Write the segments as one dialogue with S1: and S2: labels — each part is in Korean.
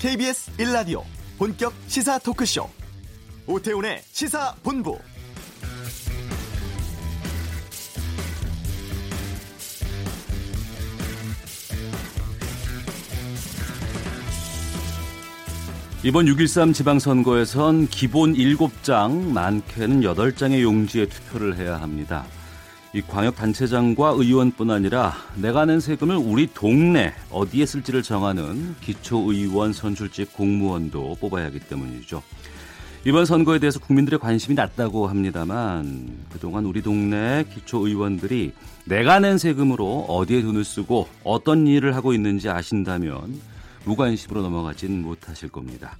S1: KBS 1라디오 본격 시사 토크쇼 오태훈의 시사본부
S2: 이번 6.13 지방선거에선 기본 7장, 많게는 8장의 용지에 투표를 해야 합니다. 이 광역단체장과 의원뿐 아니라 내가 낸 세금을 우리 동네 어디에 쓸지를 정하는 기초의원 선출직 공무원도 뽑아야 하기 때문이죠. 이번 선거에 대해서 국민들의 관심이 낮다고 합니다만 그동안 우리 동네 기초의원들이 내가 낸 세금으로 어디에 돈을 쓰고 어떤 일을 하고 있는지 아신다면 무관심으로 넘어가진 못하실 겁니다.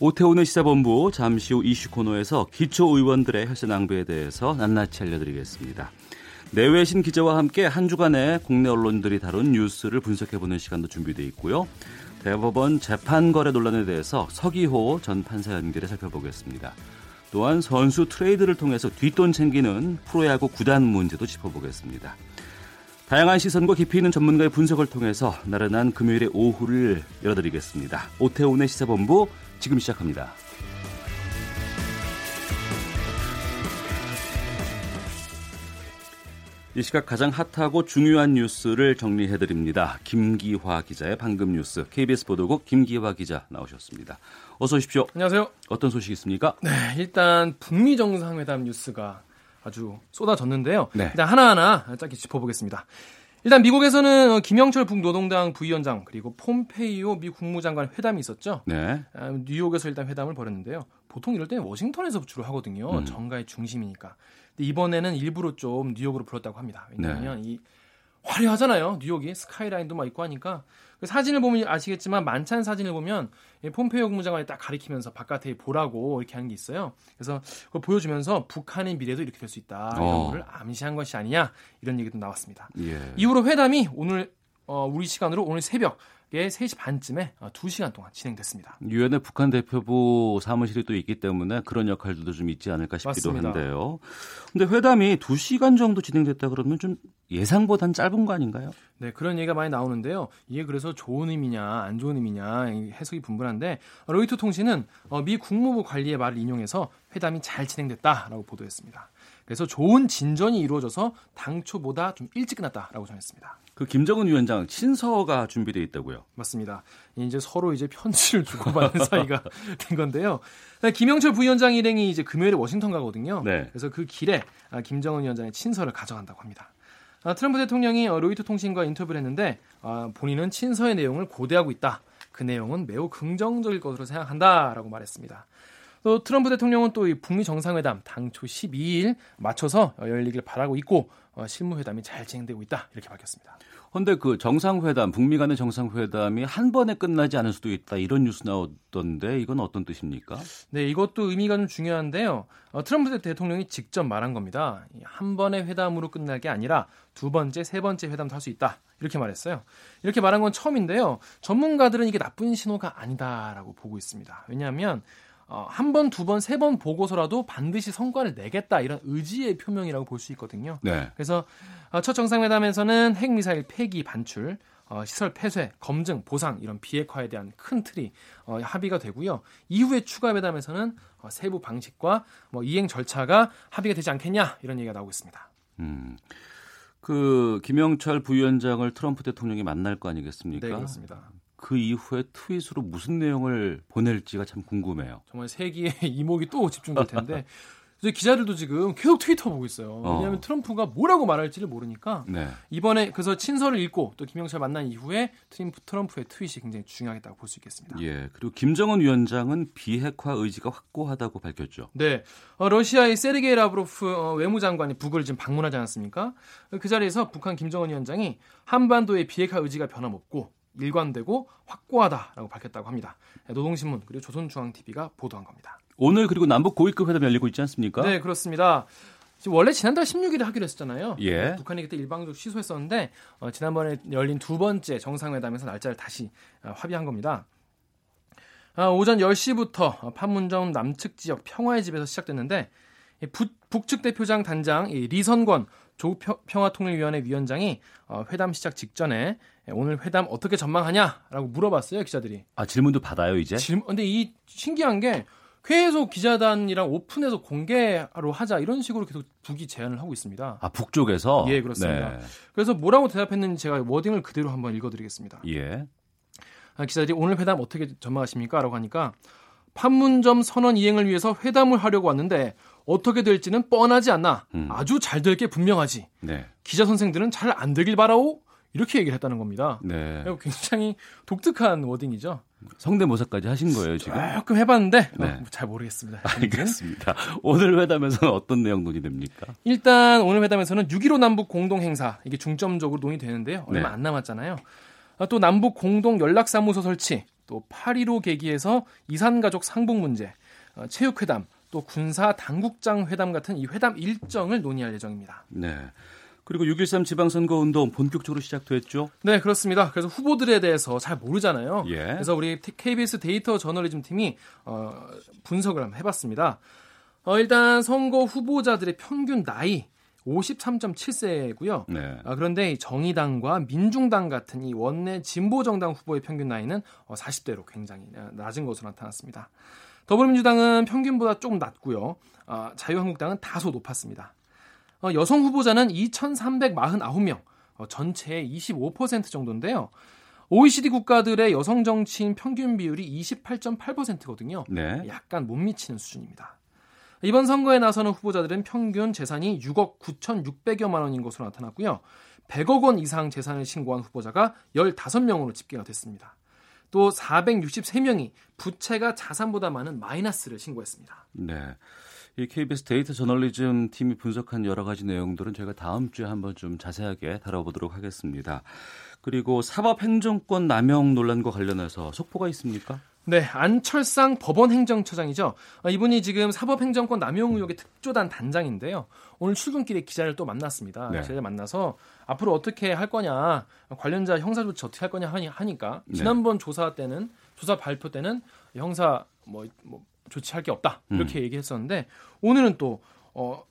S2: 오태훈의 시사본부 잠시 후 이슈 코너에서 기초 의원들의 혈세 낭비에 대해서 낱낱이 알려드리겠습니다. 내외신 기자와 함께 한 주간의 국내 언론들이 다룬 뉴스를 분석해보는 시간도 준비되어 있고요. 대법원 재판 거래 논란에 대해서 서기호 전 판사 연결해 살펴보겠습니다. 또한 선수 트레이드를 통해서 뒷돈 챙기는 프로야구 구단 문제도 짚어보겠습니다. 다양한 시선과 깊이 있는 전문가의 분석을 통해서 나른한 금요일의 오후를 열어드리겠습니다. 오태훈의 시사본부 지금 시작합니다. 이 시각 가장 hot하고 중요한 뉴스를 정리해드립니다. 김기화 기자의 방금 뉴스 KBS 보도국 김기화 기자 나오셨습니다. 어서 오십시오.
S3: 안녕하세요.
S2: 어떤 소식 있습니까?
S3: 네, 일단 북미 정상회담 뉴스가 아주 쏟아졌는데요.
S2: 네.
S3: 일단 하나하나 짧게 짚어보겠습니다. 일단 미국에서는 어, 김영철 북노동당 부위원장 그리고 폼페이오 미 국무장관 회담이 있었죠.
S2: 네.
S3: 아, 뉴욕에서 일단 회담을 벌였는데요. 보통 이럴 때는 워싱턴에서 주로 하거든요.
S2: 음.
S3: 정가의 중심이니까. 근데 이번에는 일부러 좀 뉴욕으로 불렀다고 합니다. 왜냐하면 이 화려하잖아요. 뉴욕이 스카이라인도 막 있고 하니까 그 사진을 보면 아시겠지만 만찬 사진을 보면 이 폼페이오 국무장관이 딱 가리키면서 바깥에 보라고 이렇게 하는 게 있어요. 그래서 그걸 보여주면서 북한의 미래도 이렇게 될 수 있다. 이런
S2: 어.
S3: 거를 암시한 것이 아니냐 이런 얘기도 나왔습니다.
S2: 예.
S3: 이후로 회담이 오늘 어, 우리 시간으로 오늘 새벽 에 3시 반쯤에 어, 2시간 동안 진행됐습니다.
S2: 유엔의 북한 대표부 사무실이 또 있기 때문에 그런 역할들도 좀 있지 않을까 싶기도
S3: 맞습니다.
S2: 한데요. 근데 회담이 2시간 정도 진행됐다 그러면 좀 예상보단 짧은 거 아닌가요?
S3: 네, 그런 얘기가 많이 나오는데요. 이게 그래서 좋은 의미냐, 안 좋은 의미냐 이 해석이 분분한데 로이터 통신은 어, 미 국무부 관리의 말을 인용해서 회담이 잘 진행됐다라고 보도했습니다. 그래서 좋은 진전이 이루어져서 당초보다 좀 일찍 끝났다라고 전했습니다.
S2: 그 김정은 위원장 친서가 준비되어 있다고요.
S3: 맞습니다. 이제 서로 이제 편지를 주고받는 사이가 된 건데요. 김영철 부위원장 일행이 이제 금요일에 워싱턴 가거든요.
S2: 네.
S3: 그래서 그 길에 아, 김정은 위원장의 친서를 가져간다고 합니다. 아, 트럼프 대통령이 어, 로이터 통신과 인터뷰를 했는데 아, 본인은 친서의 내용을 고대하고 있다. 그 내용은 매우 긍정적일 것으로 생각한다라고 말했습니다. 또 트럼프 대통령은 또이 북미 정상회담 당초 12일 맞춰서 어, 열리길 바라고 있고 어, 실무회담이 잘 진행되고 있다 이렇게 밝혔습니다.
S2: 근데 그 정상회담, 북미 간의 정상회담이 한 번에 끝나지 않을 수도 있다 이런 뉴스 나오던데 이건 어떤 뜻입니까?
S3: 네, 이것도 의미가 좀 중요한데요. 어, 트럼프 대통령이 직접 말한 겁니다. 이한 번의 회담으로 끝날 게 아니라 두 번째, 세 번째 회담도 할 수 있다. 이렇게 말했어요. 이렇게 말한 건 처음인데요. 전문가들은 이게 나쁜 신호가 아니다라고 보고 있습니다. 왜냐하면 어, 한 번, 두 번, 세 번 보고서라도 반드시 성과를 내겠다 이런 의지의 표명이라고 볼 수 있거든요.
S2: 네.
S3: 그래서 어, 첫 정상회담에서는 핵미사일 폐기 반출, 어, 시설 폐쇄, 검증, 보상 이런 비핵화에 대한 큰 틀이 어, 합의가 되고요. 이후에 추가 회담에서는 어, 세부 방식과 뭐 이행 절차가 합의가 되지 않겠냐 이런 얘기가 나오고 있습니다.
S2: 음. 그 김영철 부위원장을 트럼프 대통령이 만날 거 아니겠습니까?
S3: 네 그렇습니다.
S2: 그 이후에 트윗으로 무슨 내용을 보낼지가 참 궁금해요.
S3: 정말 세기의 이목이 또 집중될 텐데 이제 기자들도 지금 계속 트위터 보고 있어요.
S2: 어.
S3: 왜냐하면 트럼프가 뭐라고 말할지를 모르니까
S2: 네.
S3: 이번에 그래서 친서를 읽고 또 김영철 만난 이후에 트럼프, 트럼프의 트윗이 굉장히 중요하겠다고 볼 수 있겠습니다.
S2: 예. 그리고 김정은 위원장은 비핵화 의지가 확고하다고 밝혔죠.
S3: 네, 어, 러시아의 세르게이 라브로프 어, 외무장관이 북을 지금 방문하지 않았습니까? 그 자리에서 북한 김정은 위원장이 한반도의 비핵화 의지가 변함없고 일관되고 확고하다라고 밝혔다고 합니다. 네, 노동신문 그리고 조선중앙TV가 보도한 겁니다.
S2: 오늘 그리고 남북 고위급 회담 열리고 있지 않습니까?
S3: 네, 그렇습니다. 지금 원래 지난달 16일에 하기로 했었잖아요.
S2: 예.
S3: 북한이 그때 일방적으로 취소했었는데 어, 지난번에 열린 두 번째 정상회담에서 날짜를 다시 어, 합의한 겁니다. 아, 오전 10시부터 판문점 남측 지역 평화의 집에서 시작됐는데 북, 북측 대표장 단장 리선권 조평화통일위원회 위원장이 어, 회담 시작 직전에 오늘 회담 어떻게 전망하냐라고 물어봤어요 기자들이.
S2: 아 질문도 받아요 이제?
S3: 질문. 근데 이 신기한 게 계속 기자단이랑 오픈해서 공개로 하자 이런 식으로 계속 북이 제안을 하고 있습니다.
S2: 아 북쪽에서?
S3: 예 그렇습니다. 네. 그래서 뭐라고 대답했는지 제가 워딩을 그대로 한번 읽어드리겠습니다.
S2: 예.
S3: 아, 기자들이 오늘 회담 어떻게 전망하십니까?라고 하니까 판문점 선언 이행을 위해서 회담을 하려고 왔는데 어떻게 될지는 뻔하지 않나. 음. 아주 잘 될 게 분명하지. 네. 기자 선생들은 잘 안 되길 바라오. 이렇게 얘기를 했다는 겁니다. 네. 굉장히 독특한 워딩이죠.
S2: 성대모사까지 하신 거예요, 지금?
S3: 조금 해봤는데 네. 어, 잘 모르겠습니다.
S2: 알겠습니다. 오늘 회담에서는 어떤 내용 논의됩니까?
S3: 일단 오늘 회담에서는 6.15 남북 공동 행사 이게 중점적으로 논의되는데요. 얼마 네. 안 남았잖아요. 아, 또 남북 공동 연락사무소 설치, 또 8.15 계기에서 이산가족 상봉 문제, 어, 체육회담, 또 군사 당국장 회담 같은 이 회담 일정을 논의할 예정입니다.
S2: 네. 그리고 6.13 지방선거 운동 본격적으로 시작됐죠?
S3: 네, 그렇습니다. 그래서 후보들에 대해서 잘 모르잖아요. 예. 그래서 우리 KBS 데이터 저널리즘 팀이 어, 분석을 한번 해봤습니다. 어, 일단 선거 후보자들의 평균 나이 53.7세고요. 네. 아, 그런데 정의당과 민중당 같은 이 원내 진보 정당 후보의 평균 나이는 40대로 어, 굉장히 낮은 것으로 나타났습니다. 더불어민주당은 평균보다 조금 낮고요. 어, 자유한국당은 다소 높았습니다. 어, 여성 후보자는 2,349명, 어, 전체의 25% 정도인데요. OECD 국가들의 여성 정치인 평균 비율이 28.8%거든요. 네. 약간 못 미치는 수준입니다. 이번 선거에 나서는 후보자들은 평균 재산이 6억 9,600여만 원인 것으로 나타났고요. 100억 원 이상 재산을 신고한 후보자가 15명으로 집계가 됐습니다. 또 463명이 부채가 자산보다 많은 마이너스를 신고했습니다.
S2: 네. 이 KBS 데이터 저널리즘 팀이 분석한 여러 가지 내용들은 저희가 다음 주에 한번 좀 자세하게 다뤄보도록 하겠습니다. 그리고 사법행정권 남용 논란과 관련해서 속보가 있습니까?
S3: 네, 안철상 법원 행정처장이죠. 아, 이분이 지금 사법행정권 남용 의혹의 특조단 단장인데요. 오늘 출근길에 기자를 또 만났습니다. 네. 기자를 만나서 앞으로 어떻게 할 거냐, 관련자 형사 조치 어떻게 할 거냐 하니까 네. 지난번 네. 조사 때는 조사 발표 때는 형사 뭐, 뭐 조치할 게 없다 이렇게 음. 얘기했었는데 오늘은 또 어,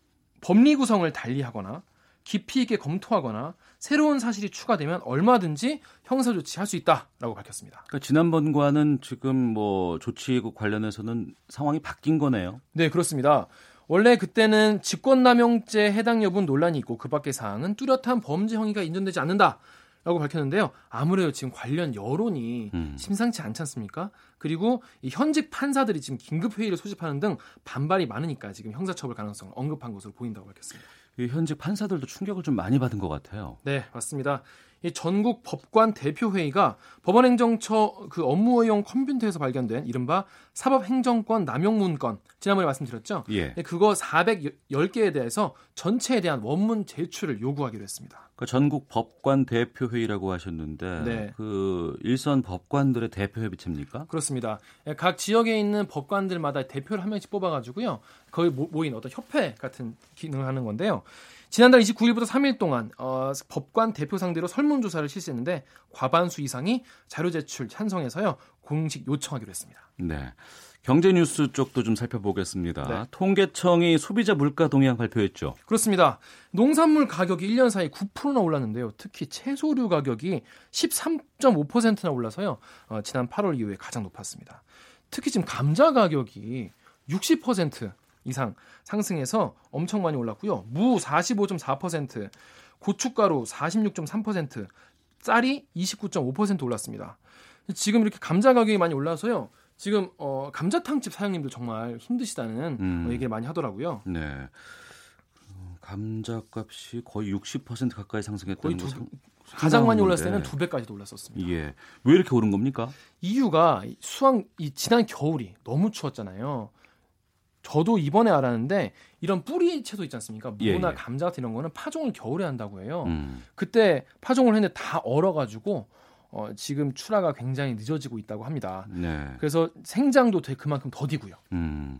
S3: 법리 구성을 달리하거나 깊이 있게 검토하거나 새로운 사실이 추가되면 얼마든지 형사 조치할 수 있다라고 밝혔습니다.
S2: 그러니까 지난번과는 지금 뭐 조치 관련해서는 상황이 바뀐 거네요.
S3: 네, 그렇습니다. 원래 그때는 직권남용죄 해당 여부는 논란이 있고 그 밖의 사항은 뚜렷한 범죄 행위가 인정되지 않는다. 라고 밝혔는데요. 아무래도 지금 관련 여론이 음. 심상치 않지 않습니까? 그리고 이 현직 판사들이 지금 긴급 회의를 소집하는 등 반발이 많으니까 지금 형사처벌 가능성을 언급한 것으로 보인다고 밝혔습니다.
S2: 이 현직 판사들도 충격을 좀 많이 받은 것 같아요.
S3: 네, 맞습니다. 이 전국 법관 대표회의가 법원행정처 그 업무의용 컴퓨터에서 발견된 이른바 사법행정권 남용 문건 지난번에 말씀드렸죠. 예. 네, 그거 410개에 대해서 전체에 대한 원문 제출을 요구하기로 했습니다.
S2: 그 전국 법관 대표회의라고 하셨는데 네. 그 일선 법관들의 대표협의체입니까?
S3: 그렇습니다. 예, 각 지역에 있는 법관들마다 대표를 한 명씩 뽑아가지고요. 거의 모인 어떤 협회 같은 기능을 하는 건데요. 지난달 29일부터 3일 동안 어, 법관 대표 상대로 설문조사를 실시했는데 과반수 이상이 자료 제출 찬성해서요 공식 요청하기로 했습니다.
S2: 네. 경제 뉴스 쪽도 좀 살펴보겠습니다. 네. 통계청이 소비자 물가 동향 발표했죠.
S3: 그렇습니다. 농산물 가격이 1년 사이 9%나 올랐는데요. 특히 채소류 가격이 13.5%나 올라서요. 어, 지난 8월 이후에 가장 높았습니다. 특히 지금 감자 가격이 60% 이상 상승해서 엄청 많이 올랐고요. 무 45.4%, 고춧가루 46.3%, 쌀이 29.5% 올랐습니다. 지금 이렇게 감자 가격이 많이 올라서요. 지금 어, 감자탕집 사장님도 정말 힘드시다는 음. 어, 얘기를 많이 하더라고요.
S2: 네. 감자값이 거의 60% 가까이 상승했다는 거
S3: 가장 많이 올랐을 때는 두 배까지도 올랐었습니다.
S2: 예. 왜 이렇게 오른 겁니까?
S3: 이유가 수확 이 지난 겨울이 너무 추웠잖아요. 저도 이번에 알았는데 이런 뿌리 채소 있지 않습니까? 무나 예, 예. 감자 같은 이런 거는 파종을 겨울에 한다고 해요. 음. 그때 파종을 했는데 다 얼어가지고 어, 지금 출하가 굉장히 늦어지고 있다고 합니다. 네. 그래서 생장도 되 그만큼 더디고요. 음.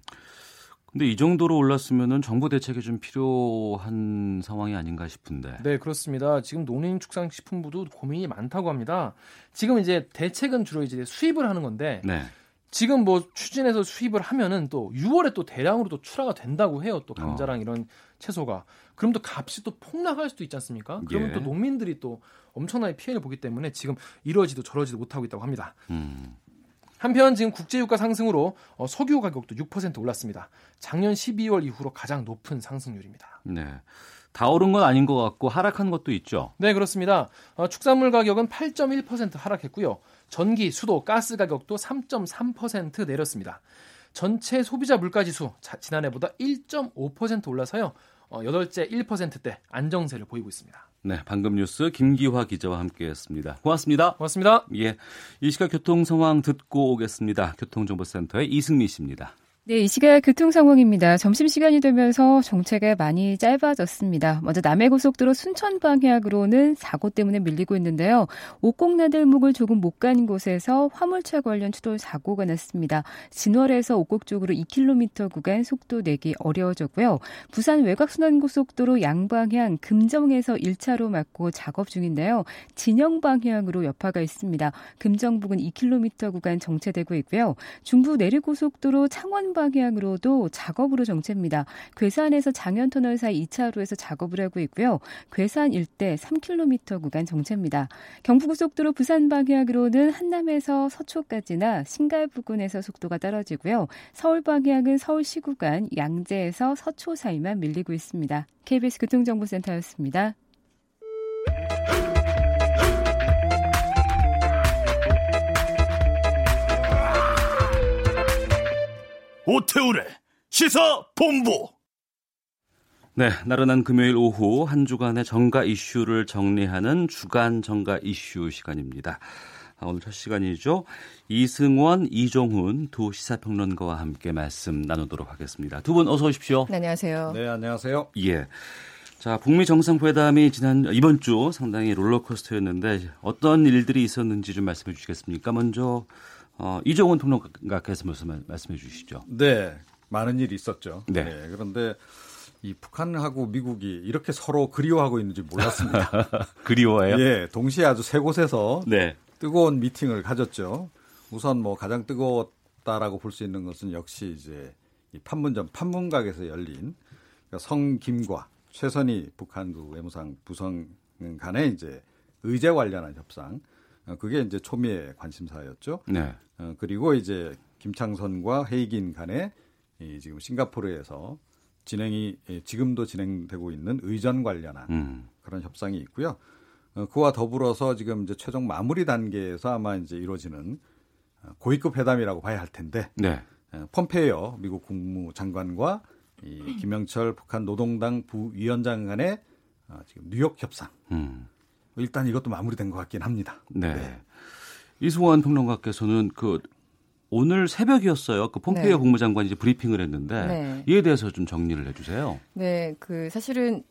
S2: 근데 이 정도로 올랐으면은 정부 대책이 좀 필요한 상황이 아닌가 싶은데.
S3: 네, 그렇습니다. 지금 농림축산식품부도 고민이 많다고 합니다. 지금 이제 대책은 주로 이제 수입을 하는 건데 네. 지금 뭐 추진해서 수입을 하면은 또 6월에 또 대량으로 또 출하가 된다고 해요. 또 감자랑
S2: 어.
S3: 이런 채소가. 그럼 또 값이 또 폭락할 수도 있지 않습니까? 그러면
S2: 예.
S3: 또 농민들이 또 엄청나게 피해를 보기 때문에 지금 이러지도 저러지도 못하고 있다고 합니다.
S2: 음.
S3: 한편 지금 국제유가 상승으로 어, 석유 가격도 6% 올랐습니다. 작년 12월 이후로 가장 높은 상승률입니다.
S2: 네. 다 오른 건 아닌 것 같고 하락한 것도 있죠.
S3: 네, 그렇습니다. 어, 축산물 가격은 8.1% 하락했고요. 전기, 수도, 가스 가격도 3.3% 내렸습니다. 전체 소비자 물가 지수 자- 지난해보다 1.5% 올라서요. 어, 여덟째 1%대 안정세를 보이고 있습니다.
S2: 네, 방금 뉴스 김기화 기자와 함께했습니다. 고맙습니다.
S3: 고맙습니다.
S2: 예, 이 시각 교통 상황 듣고 오겠습니다. 교통정보센터의 이승미 씨입니다.
S4: 네, 이 시각 교통 상황입니다. 점심시간이 되면서 정체가 많이 짧아졌습니다. 먼저 남해고속도로 순천 방향으로는 사고 때문에 밀리고 있는데요. 옥곡나들목을 조금 못 간 곳에서 화물차 관련 추돌 사고가 났습니다. 진월에서 옥곡 쪽으로 2km 구간 속도 내기 어려워졌고요. 부산 외곽순환고속도로 양방향 금정에서 1차로 막고 작업 중인데요. 진영 방향으로 여파가 있습니다. 금정 부근 2km 구간 정체되고 있고요. 중부 내륙고속도로 창원 방향으로도 작업으로 정체입니다. 괴산에서 장현터널 사이 2차로에서 작업을 하고 있고요. 괴산 일대 3km 구간 정체입니다. 경부고속도로 부산 방향으로는 한남에서 서초까지나 신갈 부근에서 속도가 떨어지고요. 서울 방향은 서울시 구간 양재에서 서초 사이만 밀리고 있습니다. KBS 교통정보센터였습니다.
S1: 오태우래 시사 본부.
S2: 네, 나른한 금요일 오후 한 주간의 정가 이슈를 정리하는 주간 정가 이슈 시간입니다. 아, 오늘 첫 시간이죠. 이승원, 이종훈 두 시사평론가와 함께 말씀 나누도록 하겠습니다. 두 분 어서 오십시오.
S4: 네, 안녕하세요.
S5: 네, 안녕하세요.
S2: 예. 자, 북미 정상회담이 지난 이번 주 상당히 롤러코스터였는데 어떤 일들이 있었는지 좀 말씀해 주시겠습니까? 먼저 어, 이종훈 평론가께서 말씀- 말씀해 주시죠.
S5: 네, 많은 일이 있었죠.
S2: 네.
S5: 그런데 이 북한하고 미국이 이렇게 서로 그리워하고 있는지 몰랐습니다.
S2: 그리워해요?
S5: 예, 동시에 아주 세 곳에서
S2: 네.
S5: 뜨거운 미팅을 가졌죠. 우선 뭐 가장 뜨거웠다라고 볼 수 있는 것은 역시 이제 이 판문점 판문각에서 열린 그러니까 성김과 최선희 북한두 외무상 부성 간의 이제 의제 관련한 협상. 어, 그게 이제 초미의 관심사였죠.
S2: 네.
S5: 어, 그리고 이제 김창선과 헤이긴 간의 이 지금 싱가포르에서 진행이 예, 지금도 진행되고 있는 의전 관련한
S2: 음.
S5: 그런 협상이 있고요. 어, 그와 더불어서 지금 이제 최종 마무리 단계에서 아마 이제 이루어지는 어, 고위급 회담이라고 봐야 할 텐데
S2: 네.
S5: 어, 폼페이오 미국 국무장관과 이 김영철 북한 노동당 부위원장 간의 어, 지금 뉴욕 협상
S2: 음.
S5: 일단 이것도 마무리된 것 같긴 합니다.
S2: 네. 이승원 평론가께서는 그 오늘 새벽이었어요. 그 폼페이오
S4: 네.
S2: 국무장관이 이제 브리핑을 했는데
S4: 네.
S2: 이에 대해서 좀 정리를 해주세요.
S4: 네, 그 사실은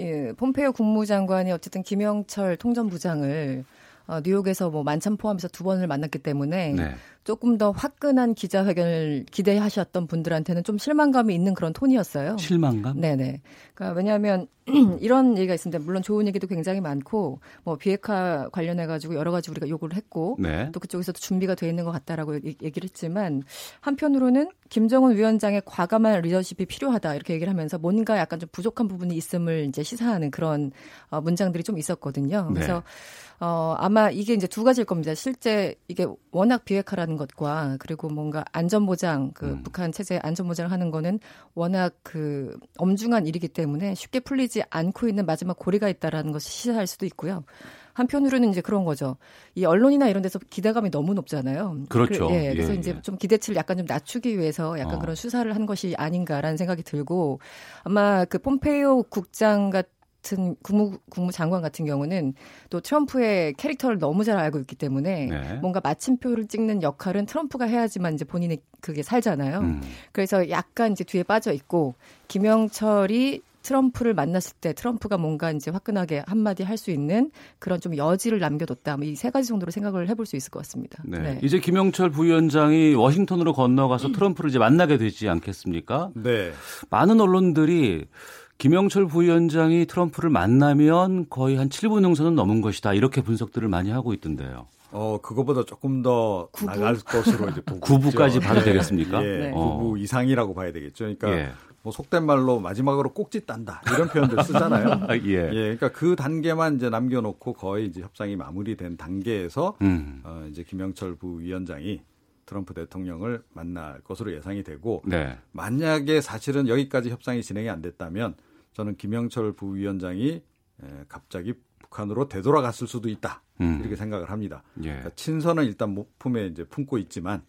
S4: 예, 폼페이오 국무장관이 어쨌든 김영철 통전부장을 어, 뉴욕에서 뭐 만찬 포함해서 두 번을 만났기 때문에
S2: 네.
S4: 조금 더 화끈한 기자회견을 기대하셨던 분들한테는 좀 실망감이 있는 그런 톤이었어요.
S2: 실망감?
S4: 네네. 그러니까 왜냐하면 이런 얘기가 있습니다. 물론 좋은 얘기도 굉장히 많고 뭐 비핵화 관련해 가지고 여러 가지 우리가 요구를 했고
S2: 네.
S4: 또 그쪽에서도 준비가 돼 있는 것 같다라고 얘- 얘기를 했지만 한편으로는 김정은 위원장의 과감한 리더십이 필요하다 이렇게 얘기를 하면서 뭔가 약간 좀 부족한 부분이 있음을 이제 시사하는 그런 어, 문장들이 좀 있었거든요. 그래서
S2: 네.
S4: 어, 아마 이게 이제 두 가지일 겁니다. 실제 이게 워낙 비핵화라는 것과 그리고 뭔가 안전보장, 그
S2: 음.
S4: 북한 체제 안전보장을 하는 거는 워낙 그 엄중한 일이기 때문에 쉽게 풀리지 않고 있는 마지막 고리가 있다라는 것을 시사할 수도 있고요. 한편으로는 이제 그런 거죠. 이 언론이나 이런 데서 기대감이 너무 높잖아요.
S2: 그렇죠.
S4: 그- 예, 그래서
S2: 예,
S4: 이제
S2: 예.
S4: 좀 기대치를 약간 좀 낮추기 위해서 약간
S2: 어.
S4: 그런 수사를 한 것이 아닌가라는 생각이 들고 아마 그 폼페이오 국장 같은 국무 국무장관 같은 경우는 또 트럼프의 캐릭터를 너무 잘 알고 있기 때문에
S2: 네.
S4: 뭔가 마침표를 찍는 역할은 트럼프가 해야지만 이제 본인이 그게 살잖아요.
S2: 음.
S4: 그래서 약간 이제 뒤에 빠져 있고 김영철이 트럼프를 만났을 때 트럼프가 뭔가 이제 화끈하게 한마디 할 수 있는 그런 좀 여지를 남겨뒀다. 이세 가지 정도로 생각을 해볼 수 있을 것 같습니다.
S2: 네. 이제 김영철 부위원장이 워싱턴으로 건너가서 트럼프를 이제 만나게 되지 않겠습니까?
S5: 네.
S2: 많은 언론들이 김영철 부위원장이 트럼프를 만나면 거의 한 7분 응선은 넘은 것이다. 이렇게 분석들을 많이 하고 있던데요.
S5: 어 그거보다 조금 더
S6: 구부?
S5: 나갈 것으로 이제 보고
S2: 구부까지
S5: 있죠.
S2: 봐도
S5: 예,
S2: 되겠습니까?
S5: 예,
S6: 네.
S5: 구부 이상이라고 봐야 되겠죠. 그러니까
S2: 예.
S5: 뭐 속된 말로 마지막으로 꼭지 딴다 이런 표현들 쓰잖아요.
S2: 아, 예.
S5: 예, 그러니까 그 단계만 이제 남겨놓고 거의 이제 협상이 마무리된 단계에서
S2: 음.
S5: 어, 이제 김영철 부위원장이 트럼프 대통령을 만날 것으로 예상이 되고
S2: 네.
S5: 만약에 사실은 여기까지 협상이 진행이 안 됐다면 저는 김영철 부위원장이 에, 갑자기 북한으로 되돌아갔을 수도 있다
S2: 음.
S5: 이렇게 생각을 합니다.
S2: 예.
S5: 그러니까 친선은 일단 목품에 이제 품고 있지만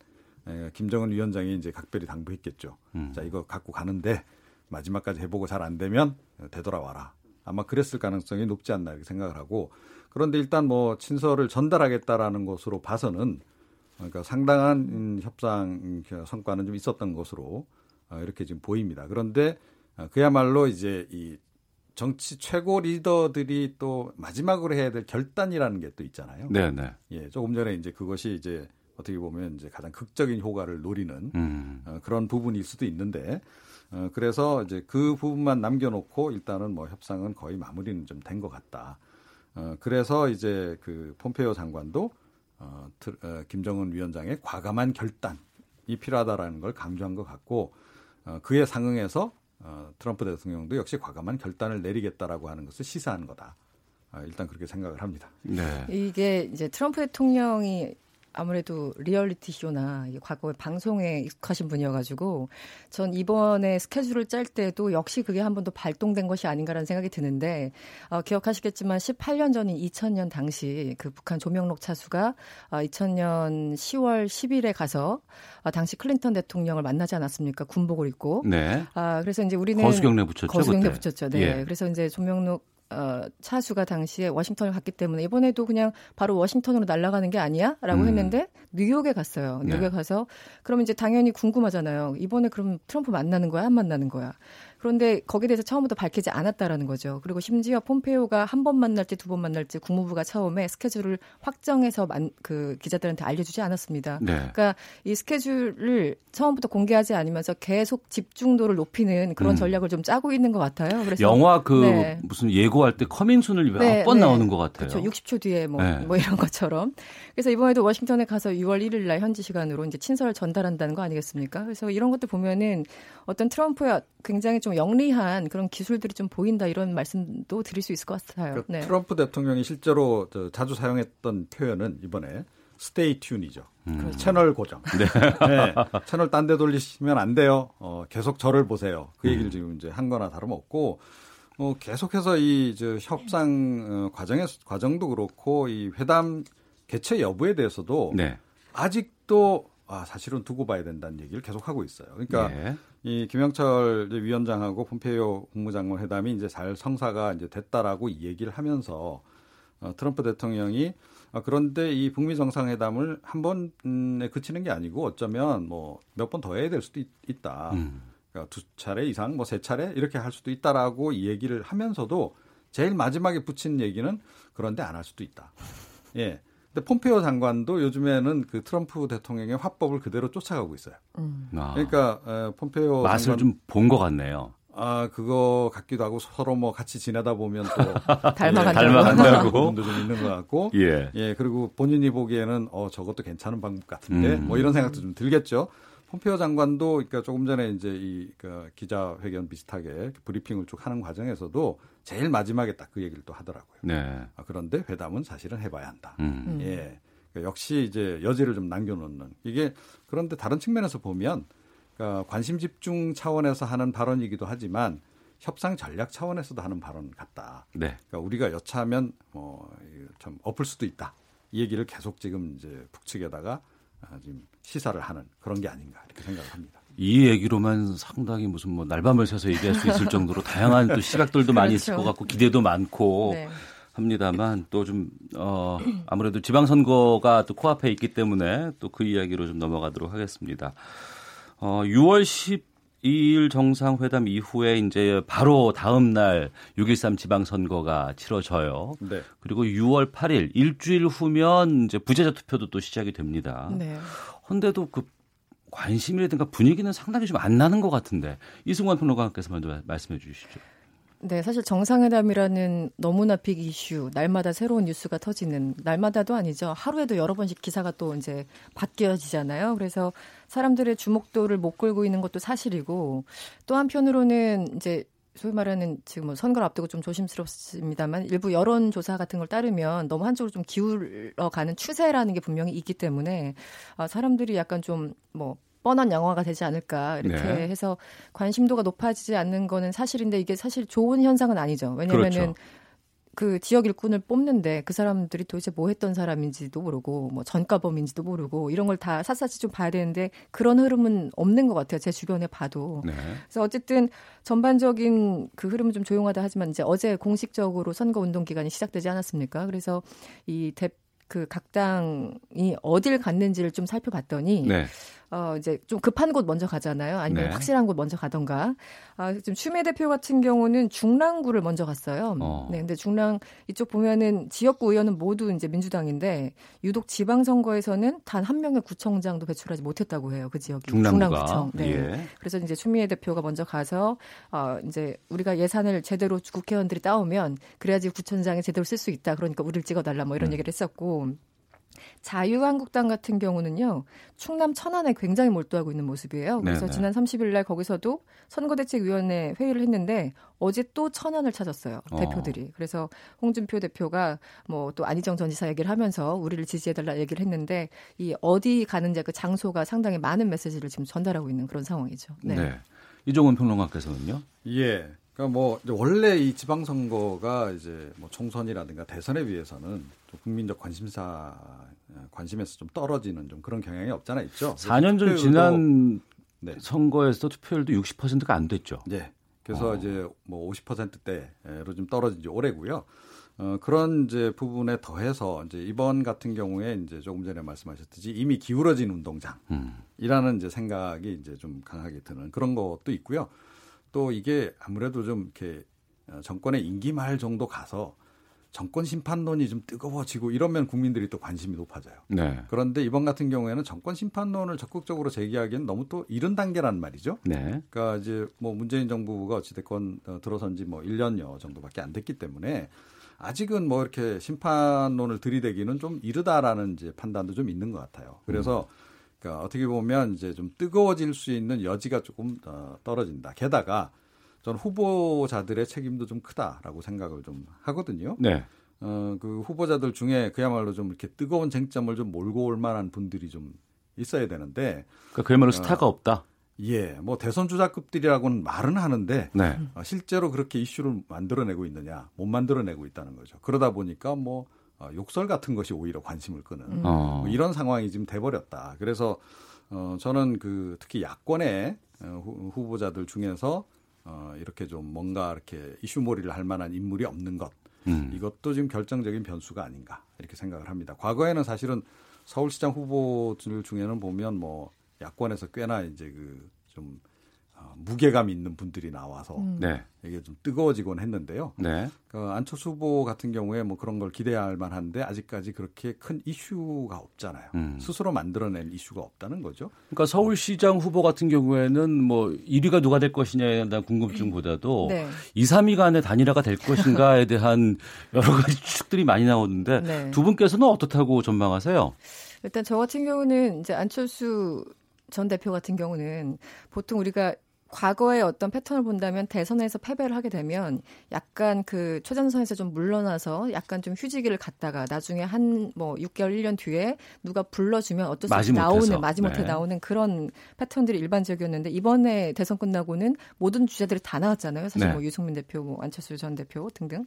S5: 에, 김정은 위원장이 이제 각별히 당부했겠죠.
S2: 음.
S5: 자 이거 갖고 가는데 마지막까지 해보고 잘 안 되면 되돌아와라. 아마 그랬을 가능성이 높지 않나 이렇게 생각을 하고 그런데 일단 뭐 친서를 전달하겠다라는 것으로 봐서는 그러니까 상당한 음, 협상 성과는 좀 있었던 것으로 어, 이렇게 지금 보입니다. 그런데 어, 그야말로 이제 이 정치 최고 리더들이 또 마지막으로 해야 될 결단이라는 게 또 있잖아요.
S2: 네, 네.
S5: 예, 조금 전에 이제 그것이 이제 어떻게 보면 이제 가장 극적인 효과를 노리는
S2: 음.
S5: 어, 그런 부분일 수도 있는데 어, 그래서 이제 그 부분만 남겨놓고 일단은 뭐 협상은 거의 마무리는 좀 된 것 같다. 어, 그래서 이제 그 폼페이오 장관도 어, 트, 어, 김정은 위원장의 과감한 결단이 필요하다라는 걸 강조한 것 같고 어, 그에 상응해서 어, 트럼프 대통령도 역시 과감한 결단을 내리겠다라고 하는 것을 시사한 거다. 아, 일단 그렇게 생각을 합니다.
S2: 네.
S6: 이게 이제 트럼프 대통령이 아무래도 리얼리티 쇼나 과거에 방송에 익숙하신 분이어가지고 전 이번에 스케줄을 짤 때도 역시 그게 한 번 더 발동된 것이 아닌가라는 생각이 드는데 어, 기억하시겠지만 18년 전인 2000년 당시 그 북한 조명록 차수가 어, 2000년 10월 10일에 가서 어, 당시 클린턴 대통령을 만나지 않았습니까? 군복을 입고.
S2: 네.
S6: 아 그래서 이제 우리는
S2: 거수경례 붙였죠.
S6: 거수경례
S2: 그때.
S6: 붙였죠. 네.
S2: 예.
S6: 그래서 이제 조명록 어, 차수가 당시에 워싱턴을 갔기 때문에 이번에도 그냥 바로 워싱턴으로 날아가는 게 아니야?라고
S2: 음.
S6: 했는데 뉴욕에 갔어요. 뉴욕에
S2: 네.
S6: 가서 그럼 이제 당연히 궁금하잖아요. 이번에 그럼 트럼프 만나는 거야, 안 만나는 거야? 그런데 거기에 대해서 처음부터 밝히지 않았다라는 거죠. 그리고 심지어 폼페이오가 한 번 만날지 두 번 만날지 국무부가 처음에 스케줄을 확정해서 만, 그 기자들한테 알려주지 않았습니다.
S2: 네.
S6: 그러니까 이 스케줄을 처음부터 공개하지 않으면서 계속 집중도를 높이는 그런
S2: 음.
S6: 전략을 좀 짜고 있는 것 같아요. 그래서
S2: 영화 그
S6: 네.
S2: 무슨 예고할 때 커밍순을 몇
S6: 네,
S2: 번
S6: 네.
S2: 나오는 것 같아요.
S6: 그렇죠. 60초 뒤에 뭐,
S2: 네.
S6: 뭐 이런 것처럼. 그래서 이번에도 워싱턴에 가서 6월 1일 날 현지 시간으로 이제 친서를 전달한다는 거 아니겠습니까? 그래서 이런 것들 보면은 어떤 트럼프의 굉장히 좀 영리한 그런 기술들이 좀 보인다 이런 말씀도 드릴 수 있을 것 같아요.
S5: 그
S6: 네.
S5: 트럼프 대통령이 실제로 저 자주 사용했던 표현은 이번에 스테이 튠이죠.
S2: 음.
S5: 채널 고정. 네. 채널 딴 데 돌리시면 안 돼요. 어, 계속 저를 보세요. 그 얘기를
S2: 음.
S5: 지금 이제 한 거나 다름없고 어, 계속해서 이 저 협상 어, 과정에 과정도 그렇고 이 회담 개최 여부에 대해서도
S2: 네.
S5: 아직도 아, 사실은 두고 봐야 된다는 얘기를 계속 하고 있어요. 그러니까
S2: 네.
S5: 이 김영철 위원장하고 폼페이오 국무장관 회담이 이제 잘 성사가 이제 됐다라고 이 얘기를 하면서 어, 트럼프 대통령이 아, 그런데 이 북미 정상회담을 한 번에 그치는 게 아니고 어쩌면 뭐 몇 번 더 해야 될 수도 있, 다
S2: 음.
S5: 그러니까 두 차례 이상 뭐 세 차례 이렇게 할 수도 있다라고 이 얘기를 하면서도 제일 마지막에 붙인 얘기는 그런데 안 할 수도 있다. 예. 근데 폼페이오 장관도 요즘에는 그 트럼프 대통령의 화법을 그대로 쫓아가고 있어요.
S2: 아,
S5: 그러니까 에, 폼페이오
S2: 맛을 좀 본 것 같네요.
S5: 아 그거 같기도 하고 서로 뭐 같이 지내다 보면 또
S6: 닮아간다고.
S5: 예,
S2: 닮아간다고.
S5: 부분도 좀 있는 것 같고
S2: 예.
S5: 예 그리고 본인이 보기에는 어 저것도 괜찮은 방법 같은데
S2: 음.
S5: 뭐 이런 생각도 좀 들겠죠. 폼페이오 장관도 그러니까 조금 전에 이제 이 그, 기자회견 비슷하게 브리핑을 쭉 하는 과정에서도 제일 마지막에 딱 그 얘기를 또 하더라고요.
S2: 네.
S5: 아, 그런데 회담은 사실은 해봐야 한다.
S2: 음.
S5: 예. 그러니까 역시 이제 여지를 좀 남겨놓는 이게 그런데 다른 측면에서 보면 그러니까 관심 집중 차원에서 하는 발언이기도 하지만 협상 전략 차원에서도 하는 발언 같다.
S2: 네.
S5: 그러니까 우리가 여차하면 뭐좀 엎을 수도 있다. 이 얘기를 계속 지금 이제 북측에다가 아, 지금 시사를 하는 그런 게 아닌가 이렇게 생각을 합니다.
S2: 이 얘기로만 상당히 무슨 뭐 날밤을 새서 얘기할 수 있을 정도로 다양한 또 시각들도 많이 있을 것
S6: 그렇죠.
S2: 같고 기대도 많고
S6: 네.
S2: 합니다만 또 좀 어, 아무래도 지방선거가 또 코앞에 있기 때문에 또 그 이야기로 좀 넘어가도록 하겠습니다. 어, 6월 12일 정상회담 이후에 이제 바로 다음 날 6.13 지방선거가 치러져요.
S5: 네.
S2: 그리고 6월 8일 일주일 후면 이제 부재자 투표도 또 시작이 됩니다.
S6: 네.
S2: 헌데도 그 관심이라든가 분위기는 상당히 좀 안 나는 것 같은데 이승관 평론가께서 먼저 말씀해 주시죠.
S6: 네, 사실 정상회담이라는 너무나 빅 이슈, 날마다 새로운 뉴스가 터지는, 날마다도 아니죠. 하루에도 여러 번씩 기사가 또 이제 바뀌어지잖아요. 그래서 사람들의 주목도를 못 끌고 있는 것도 사실이고, 또 한편으로는 이제 소위 말하는 지금 뭐 선거를 앞두고 좀 조심스럽습니다만 일부 여론조사 같은 걸 따르면 너무 한쪽으로 좀 기울어 가는 추세라는 게 분명히 있기 때문에 아, 사람들이 약간 좀 뭐 뻔한 영화가 되지 않을까 이렇게 네. 해서 관심도가 높아지지 않는 거는 사실인데 이게 사실 좋은 현상은 아니죠. 왜냐면은 그렇죠. 그 지역 일꾼을 뽑는데 그 사람들이 도대체 뭐 했던 사람인지도 모르고 뭐 전과범인지도 모르고 이런 걸 다 샅샅이 좀 봐야 되는데 그런 흐름은 없는 것 같아요. 제 주변에 봐도. 네. 그래서 어쨌든 전반적인 그 흐름은 좀 조용하다 하지만 이제 어제 공식적으로 선거 운동 기간이 시작되지 않았습니까? 그래서 이 대, 그 각 당이 어딜 갔는지를 좀 살펴봤더니 네. 어 이제 좀 급한 곳 먼저 가잖아요. 아니면 네. 확실한 곳 먼저 가던가. 아 지금 추미애 대표 같은 경우는 중랑구를 먼저 갔어요. 어. 네, 근데 중랑 이쪽 보면은 지역구 의원은 모두 이제 민주당인데 유독 지방 선거에서는 단 한 명의 구청장도 배출하지 못했다고 해요. 그 지역이 중랑구청. 네. 예. 그래서 이제 추미애 대표가 먼저 가서 어 이제 우리가 예산을 제대로 국회의원들이 따오면 그래야지 구청장이 제대로 쓸 수 있다. 그러니까 우리를 찍어 달라 뭐 이런 음. 얘기를 했었고. 자유한국당 같은 경우는요, 충남 천안에 굉장히 몰두하고 있는 모습이에요. 그래서 네네. 지난 30일 날 거기서도 선거대책위원회 회의를 했는데 어제 또 천안을 찾았어요. 어. 대표들이. 그래서 홍준표 대표가 뭐 또 안희정 전 지사 얘기를 하면서 우리를 지지해달라 얘기를 했는데 이 어디 가는지 그 장소가 상당히 많은 메시지를 지금 전달하고 있는 그런 상황이죠.
S2: 네. 네. 이종훈 평론가께서는요?
S5: 예. 그러니까 뭐 원래 이 지방선거가 이제 뭐 총선이라든가 대선에 비해서는 국민적 관심사 관심에서 좀 떨어지는 좀 그런 경향이 없잖아 있죠.
S2: 4년 전 지난 네. 선거에서 투표율도 60%가 안 됐죠.
S5: 네. 그래서 어. 이제 뭐 50%대로 좀 떨어진 지 오래고요. 어, 그런 이제 부분에 더해서 이제 이번 같은 경우에 이제 조금 전에 말씀하셨듯이 이미 기울어진 운동장이라는 음. 이제 생각이 이제 좀 강하게 드는 그런 것도 있고요. 또 이게 아무래도 좀 이렇게 어, 정권의 임기 말 정도 가서 정권 심판론이 좀 뜨거워지고 이러면 국민들이 또 관심이 높아져요. 네. 그런데 이번 같은 경우에는 정권 심판론을 적극적으로 제기하기엔 너무 또 이른 단계란 말이죠. 네. 그러니까 이제 뭐 문재인 정부가 어찌됐건 어, 들어선 지 뭐 1년여 정도밖에 안 됐기 때문에 아직은 뭐 이렇게 심판론을 들이대기는 좀 이르다라는 이제 판단도 좀 있는 것 같아요. 그래서 음. 그러니까 어떻게 보면 이제 좀 뜨거워질 수 있는 여지가 조금 어, 떨어진다. 게다가 전 후보자들의 책임도 좀 크다라고 생각을 좀 하거든요. 네. 어, 그 후보자들 중에 그야말로 좀 이렇게 뜨거운 쟁점을 좀 몰고 올 만한 분들이 좀 있어야 되는데.
S2: 그러니까 그야말로 어, 스타가 없다?
S5: 예, 뭐 대선 주자급들이라고는 말은 하는데 네. 어, 실제로 그렇게 이슈를 만들어내고 있느냐, 못 만들어내고 있다는 거죠. 그러다 보니까 뭐 어, 욕설 같은 것이 오히려 관심을 끄는 음. 뭐 이런 상황이 지금 돼버렸다. 그래서 어, 저는 그 특히 야권의 어, 후, 후보자들 중에서 어, 이렇게 좀 뭔가 이렇게 이슈몰이를 할 만한 인물이 없는 것 음. 이것도 지금 결정적인 변수가 아닌가 이렇게 생각을 합니다. 과거에는 사실은 서울시장 후보들 중에는 보면 뭐 야권에서 꽤나 이제 그좀 어, 무게감 있는 분들이 나와서 음. 네. 이게 좀 뜨거워지곤 했는데요. 네. 그 안철수 후보 같은 경우에 뭐 그런 걸 기대할 만한데 아직까지 그렇게 큰 이슈가 없잖아요. 음. 스스로 만들어낸 이슈가 없다는 거죠.
S2: 그러니까 서울시장 후보 같은 경우에는 뭐 1위가 누가 될 것이냐에 대한 궁금증보다도 네. 2, 3위 간의 단일화가 될 것인가에 대한 여러 가지 추측들이 많이 나오는데 네. 두 분께서는 어떻다고 전망하세요?
S6: 일단 저 같은 경우는 이제 안철수 전 대표 같은 경우는 보통 우리가 과거의 어떤 패턴을 본다면 대선에서 패배를 하게 되면 약간 그 최전선에서 좀 물러나서 약간 좀 휴지기를 갖다가 나중에 한 뭐 6개월 1년 뒤에 누가 불러주면 어쩔 수 없이 나오는 마지못해 네. 나오는 그런 패턴들이 일반적이었는데 이번에 대선 끝나고는 모든 주자들이 다 나왔잖아요. 사실 네. 뭐 유승민 대표, 뭐 안철수 전 대표 등등.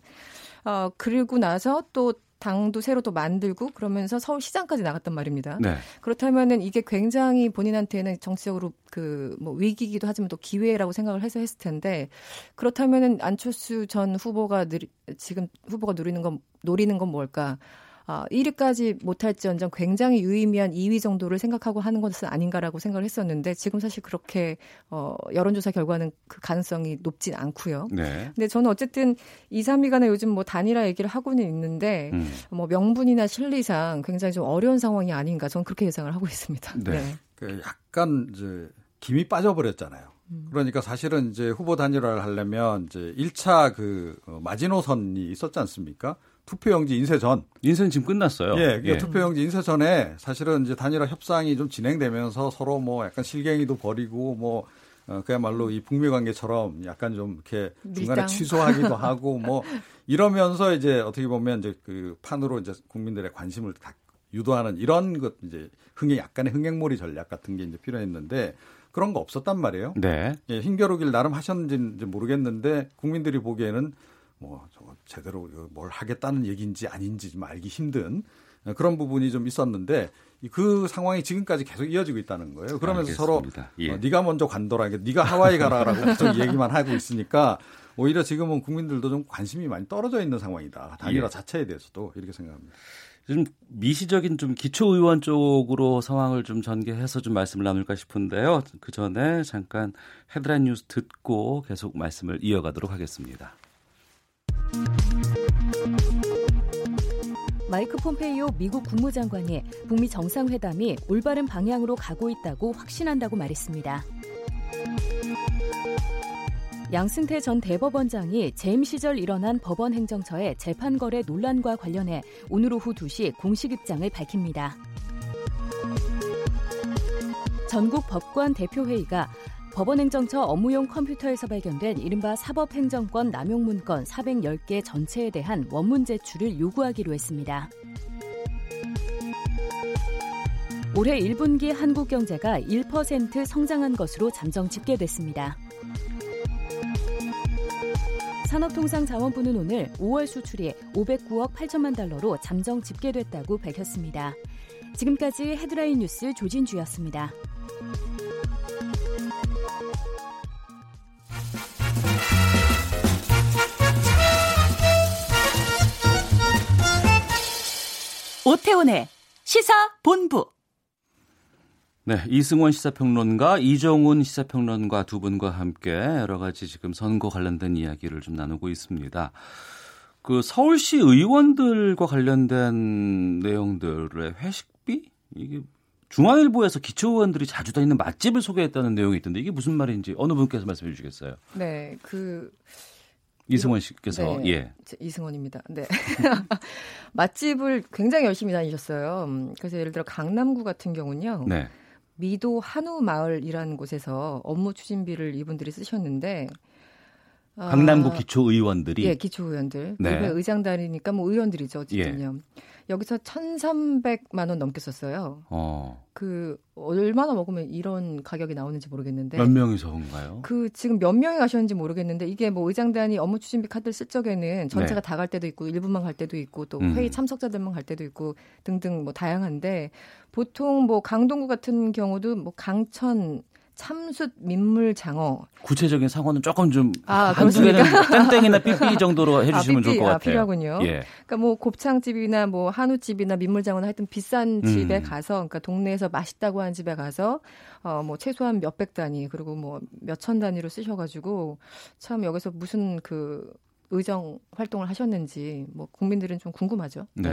S6: 어 그리고 나서 또 당도 새로 또 만들고 그러면서 서울시장까지 나갔단 말입니다. 네. 그렇다면은 이게 굉장히 본인한테는 정치적으로 그 뭐 위기기도 하지만 또 기회라고 생각을 해서 했을 텐데 그렇다면은 안철수 전 후보가 누리, 지금 후보가 누리는 건 노리는 건 뭘까? 아, 1위까지 못할지언정 굉장히 유의미한 2위 정도를 생각하고 하는 것은 아닌가라고 생각을 했었는데 지금 사실 그렇게 어, 여론조사 결과는 그 가능성이 높진 않고요. 네. 근데 저는 어쨌든 2, 3위 간에 요즘 뭐 단일화 얘기를 하고는 있는데 음. 뭐 명분이나 실리상 굉장히 좀 어려운 상황이 아닌가 저는 그렇게 예상을 하고 있습니다. 네. 네.
S5: 그 약간 이제 김이 빠져버렸잖아요. 그러니까 사실은 이제 후보 단일화를 하려면 이제 1차 그 어, 마지노선이 있었지 않습니까? 투표용지 인쇄 전.
S2: 인쇄는 지금 끝났어요.
S5: 예, 그 투표용지 인쇄 전에 사실은 이제 단일화 협상이 좀 진행되면서 서로 뭐 약간 실갱이도 벌이고 뭐 어, 그야말로 이 북미 관계처럼 약간 좀 이렇게 중간에
S6: 밀당.
S5: 취소하기도 하고 뭐 이러면서 이제 어떻게 보면 이제 그 판으로 이제 국민들의 관심을 다 유도하는 이런 것 이제 흥행 약간의 흥행몰이 전략 같은 게 이제 필요했는데 그런 거 없었단 말이에요.
S2: 네.
S5: 예, 힘겨루기를 나름 하셨는지 모르겠는데 국민들이 보기에는 뭐 제대로 뭘 하겠다는 얘기인지 아닌지 좀 알기 힘든 그런 부분이 좀 있었는데 그 상황이 지금까지 계속 이어지고 있다는 거예요. 그러면서
S2: 알겠습니다.
S5: 서로
S2: 예.
S5: 어, 네가 먼저 그러니까 네가 하와이 가라라고 계속 얘기만 하고 있으니까 오히려 지금은 국민들도 좀 관심이 많이 떨어져 있는 상황이다. 단일화
S2: 예.
S5: 자체에 대해서도 이렇게 생각합니다.
S2: 좀 미시적인 좀 기초 의원 쪽으로 상황을 좀 전개해서 좀 말씀을 나눌까 싶은데요. 그 전에 잠깐 헤드라인 뉴스 듣고 계속 말씀을 이어가도록 하겠습니다.
S7: 마이크 폼페이오 미국 국무장관이 북미 정상회담이 올바른 방향으로 가고 있다고 확신한다고 말했습니다. 양승태 전 대법원장이 재임 시절 일어난 법원 행정처의 재판 거래 논란과 관련해 오늘 오후 2시 공식 입장을 밝힙니다. 전국 법관 대표회의가 법원행정처 업무용 컴퓨터에서 발견된 이른바 사법행정권 남용 문건 410개 전체에 대한 원문 제출을 요구하기로 했습니다. 올해 1분기 한국 경제가 1% 성장한 것으로 잠정 집계됐습니다. 산업통상자원부는 오늘 5월 수출이 509억 8천만 달러로 잠정 집계됐다고 밝혔습니다. 지금까지 헤드라인 뉴스 조진주였습니다.
S8: 오태훈의 시사 본부.
S2: 네, 이승원 시사평론가, 이정훈 시사평론가 두 분과 함께 여러 가지 지금 선거 관련된 이야기를 좀 나누고 있습니다. 그 서울시 의원들과 관련된 내용들의 회식비 이게 중앙일보에서 기초의원들이 자주 다니는 맛집을 소개했다는 내용이 있던데 이게 무슨 말인지 어느 분께서 말씀해 주시겠어요?
S6: 네, 그
S2: 이승원 씨께서
S6: 네,
S2: 예.
S6: 제- 이승원입니다. 네. 맛집을 굉장히 열심히 다니셨어요. 음, 그래서 예를 들어 강남구 같은 경우는요.
S2: 네.
S6: 미도 한우 마을이라는 곳에서 업무 추진비를 이분들이 쓰셨는데 아,
S2: 강남구 기초의원들이
S6: 예, 기초의원들.
S2: 네.
S6: 네. 의장단이니까 뭐 의원들이죠, 어쨌든요. 여기서 1,300만 원 넘게 썼어요.
S2: 어,
S6: 그 얼마나 먹으면 이런 가격이 나오는지 모르겠는데
S2: 몇 명이서인가요?
S6: 그 지금 몇 명이 가셨는지 모르겠는데 이게 뭐 의장단이 업무 추진비 카드를 쓸 적에는 전체가
S2: 네.
S6: 다갈 때도 있고 일부만 갈 때도 있고 또
S2: 음.
S6: 회의 참석자들만 갈 때도 있고 등등 뭐 다양한데 보통 뭐 강동구 같은 경우도 뭐 강천 참숯 민물 장어
S2: 구체적인 상황은 조금 좀
S6: 아,
S2: 한두 개는 땡땡이나 삐삐 정도로 해주시면
S6: 아,
S2: 좋을 것
S6: 삐삐, 아,
S2: 같아요.
S6: 필요하군요.
S2: 예.
S6: 그러니까 뭐 곱창집이나 뭐 한우집이나 민물장어나 하여튼 비싼 집에
S2: 음.
S6: 가서 그러니까 동네에서 맛있다고 하는 집에 가서 어뭐 최소한 몇백 단위 그리고 뭐 몇천 단위로 쓰셔가지고 참 여기서 무슨 그 의정 활동을 하셨는지 뭐 국민들은 좀 궁금하죠.
S2: 네.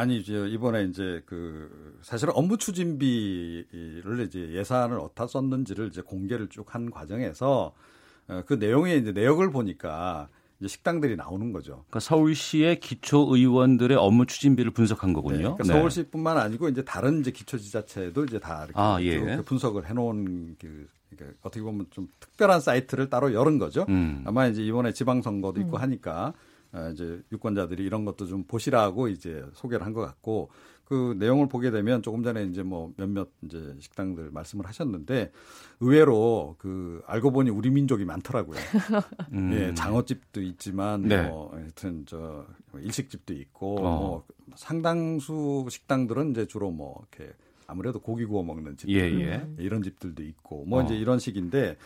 S5: 아니 이제 이번에 이제 그 사실은 업무 추진비를 이제 예산을 어디다 썼는지를 이제 공개를 쭉 한 과정에서 어, 그 내용의 이제 내역을 보니까 이제 식당들이 나오는 거죠.
S2: 그러니까 서울시의 기초 의원들의 업무 추진비를 분석한
S5: 네,
S2: 거군요.
S5: 그러니까 서울시뿐만 아니고 이제 다른 이제 기초 지자체도 이제 다 이렇게
S2: 아,
S5: 쭉
S2: 예.
S5: 분석을 해놓은 그 그러니까 어떻게 보면 좀 특별한 사이트를 따로 열은 거죠.
S2: 음.
S5: 아마 이제 이번에 지방선거도 있고 하니까 어, 이제 유권자들이 이런 것도 좀 보시라고 이제 소개를 한 것 같고 그 내용을 보게 되면 조금 전에 이제 뭐 몇몇 이제 식당들 말씀을 하셨는데 의외로 그 알고 보니 우리 민족이 많더라고요.
S2: 음.
S5: 예, 장어집도 있지만
S2: 네.
S5: 뭐 하여튼 저 일식집도 있고
S2: 어.
S5: 뭐 상당수 식당들은 이제 주로 뭐 이렇게 아무래도 고기 구워 먹는 집들
S2: 예, 예.
S5: 이런 집들도 있고 뭐
S2: 어.
S5: 이제 이런 식인데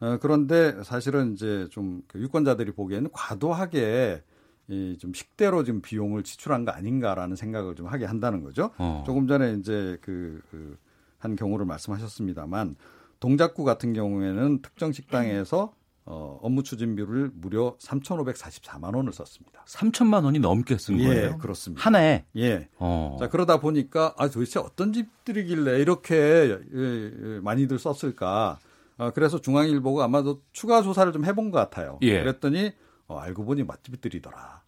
S5: 어, 그런데 사실은 이제 좀 그 유권자들이 보기에는 과도하게 이 좀 식대로 지금 비용을 지출한 거 아닌가라는 생각을 좀 하게 한다는 거죠.
S2: 어.
S5: 조금 전에 이제 그, 그, 한 경우를 말씀하셨습니다만 동작구 같은 경우에는 특정 식당에서 어, 업무 추진비를 무려 3,544만 원을 썼습니다.
S2: 3천만 원이 넘게 쓴
S5: 예,
S2: 거예요.
S5: 그렇습니다.
S2: 한 해.
S5: 예.
S2: 어.
S5: 자, 그러다 보니까 아, 도대체 어떤 집들이길래 이렇게 예, 예, 많이들 썼을까? 어, 그래서 중앙일보가 아마도 추가 조사를 좀 해본 것 같아요.
S2: 예.
S5: 그랬더니 어, 알고 보니 맛집들이더라.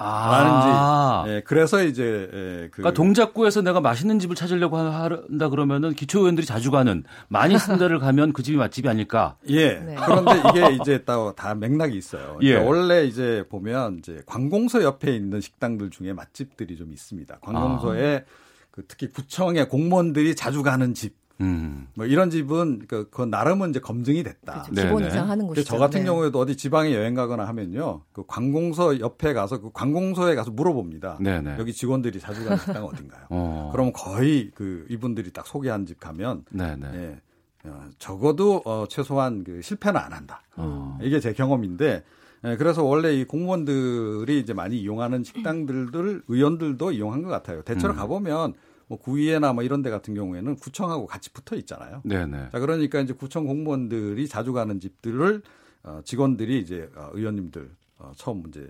S2: 아.
S5: 라는지. 예, 그래서 이제 예, 그
S2: 그러니까 동작구에서 내가 맛있는 집을 찾으려고 하- 한다 그러면은 기초의원들이 자주 가는 많이 쓴 데를 가면 그 집이 맛집이 아닐까?
S5: 예.
S6: 네.
S5: 그런데 이게 이제 또다 맥락이 있어요.
S2: 예.
S5: 그러니까 원래 이제 보면 이제 관공서 옆에 있는 식당들 중에 맛집들이 좀 있습니다. 관공서에
S2: 아.
S5: 그 특히 구청의 공무원들이 자주 가는 집,
S2: 음.
S5: 뭐 이런 집은 그, 그 나름은 이제 검증이 됐다.
S6: 그렇죠.
S2: 네,
S6: 기본
S2: 네.
S6: 이상 하는 곳이죠.
S5: 저 같은
S6: 네.
S5: 경우에도 어디 지방에 여행 가거나 하면요. 그 관공서 옆에 가서 그 관공서에 가서 물어봅니다.
S2: 네네.
S5: 여기 직원들이 자주 가는 식당 어딘가요?
S2: 어.
S5: 그러면 거의 그 이분들이 딱 소개한 집 가면
S2: 네네.
S5: 예, 어, 적어도 어, 최소한 그 실패는 안 한다.
S2: 어.
S5: 이게 제 경험인데 예, 그래서 원래 이 공무원들이 이제 많이 이용하는 식당들들 의원들도 이용한 것 같아요. 대체로
S2: 음.
S5: 가보면 뭐 구의회나 뭐 이런 데 같은 경우에는 구청하고 같이 붙어 있잖아요.
S2: 네네.
S5: 자 그러니까 이제 구청 공무원들이 자주 가는 집들을 어, 직원들이 이제 어, 의원님들 어, 처음 이제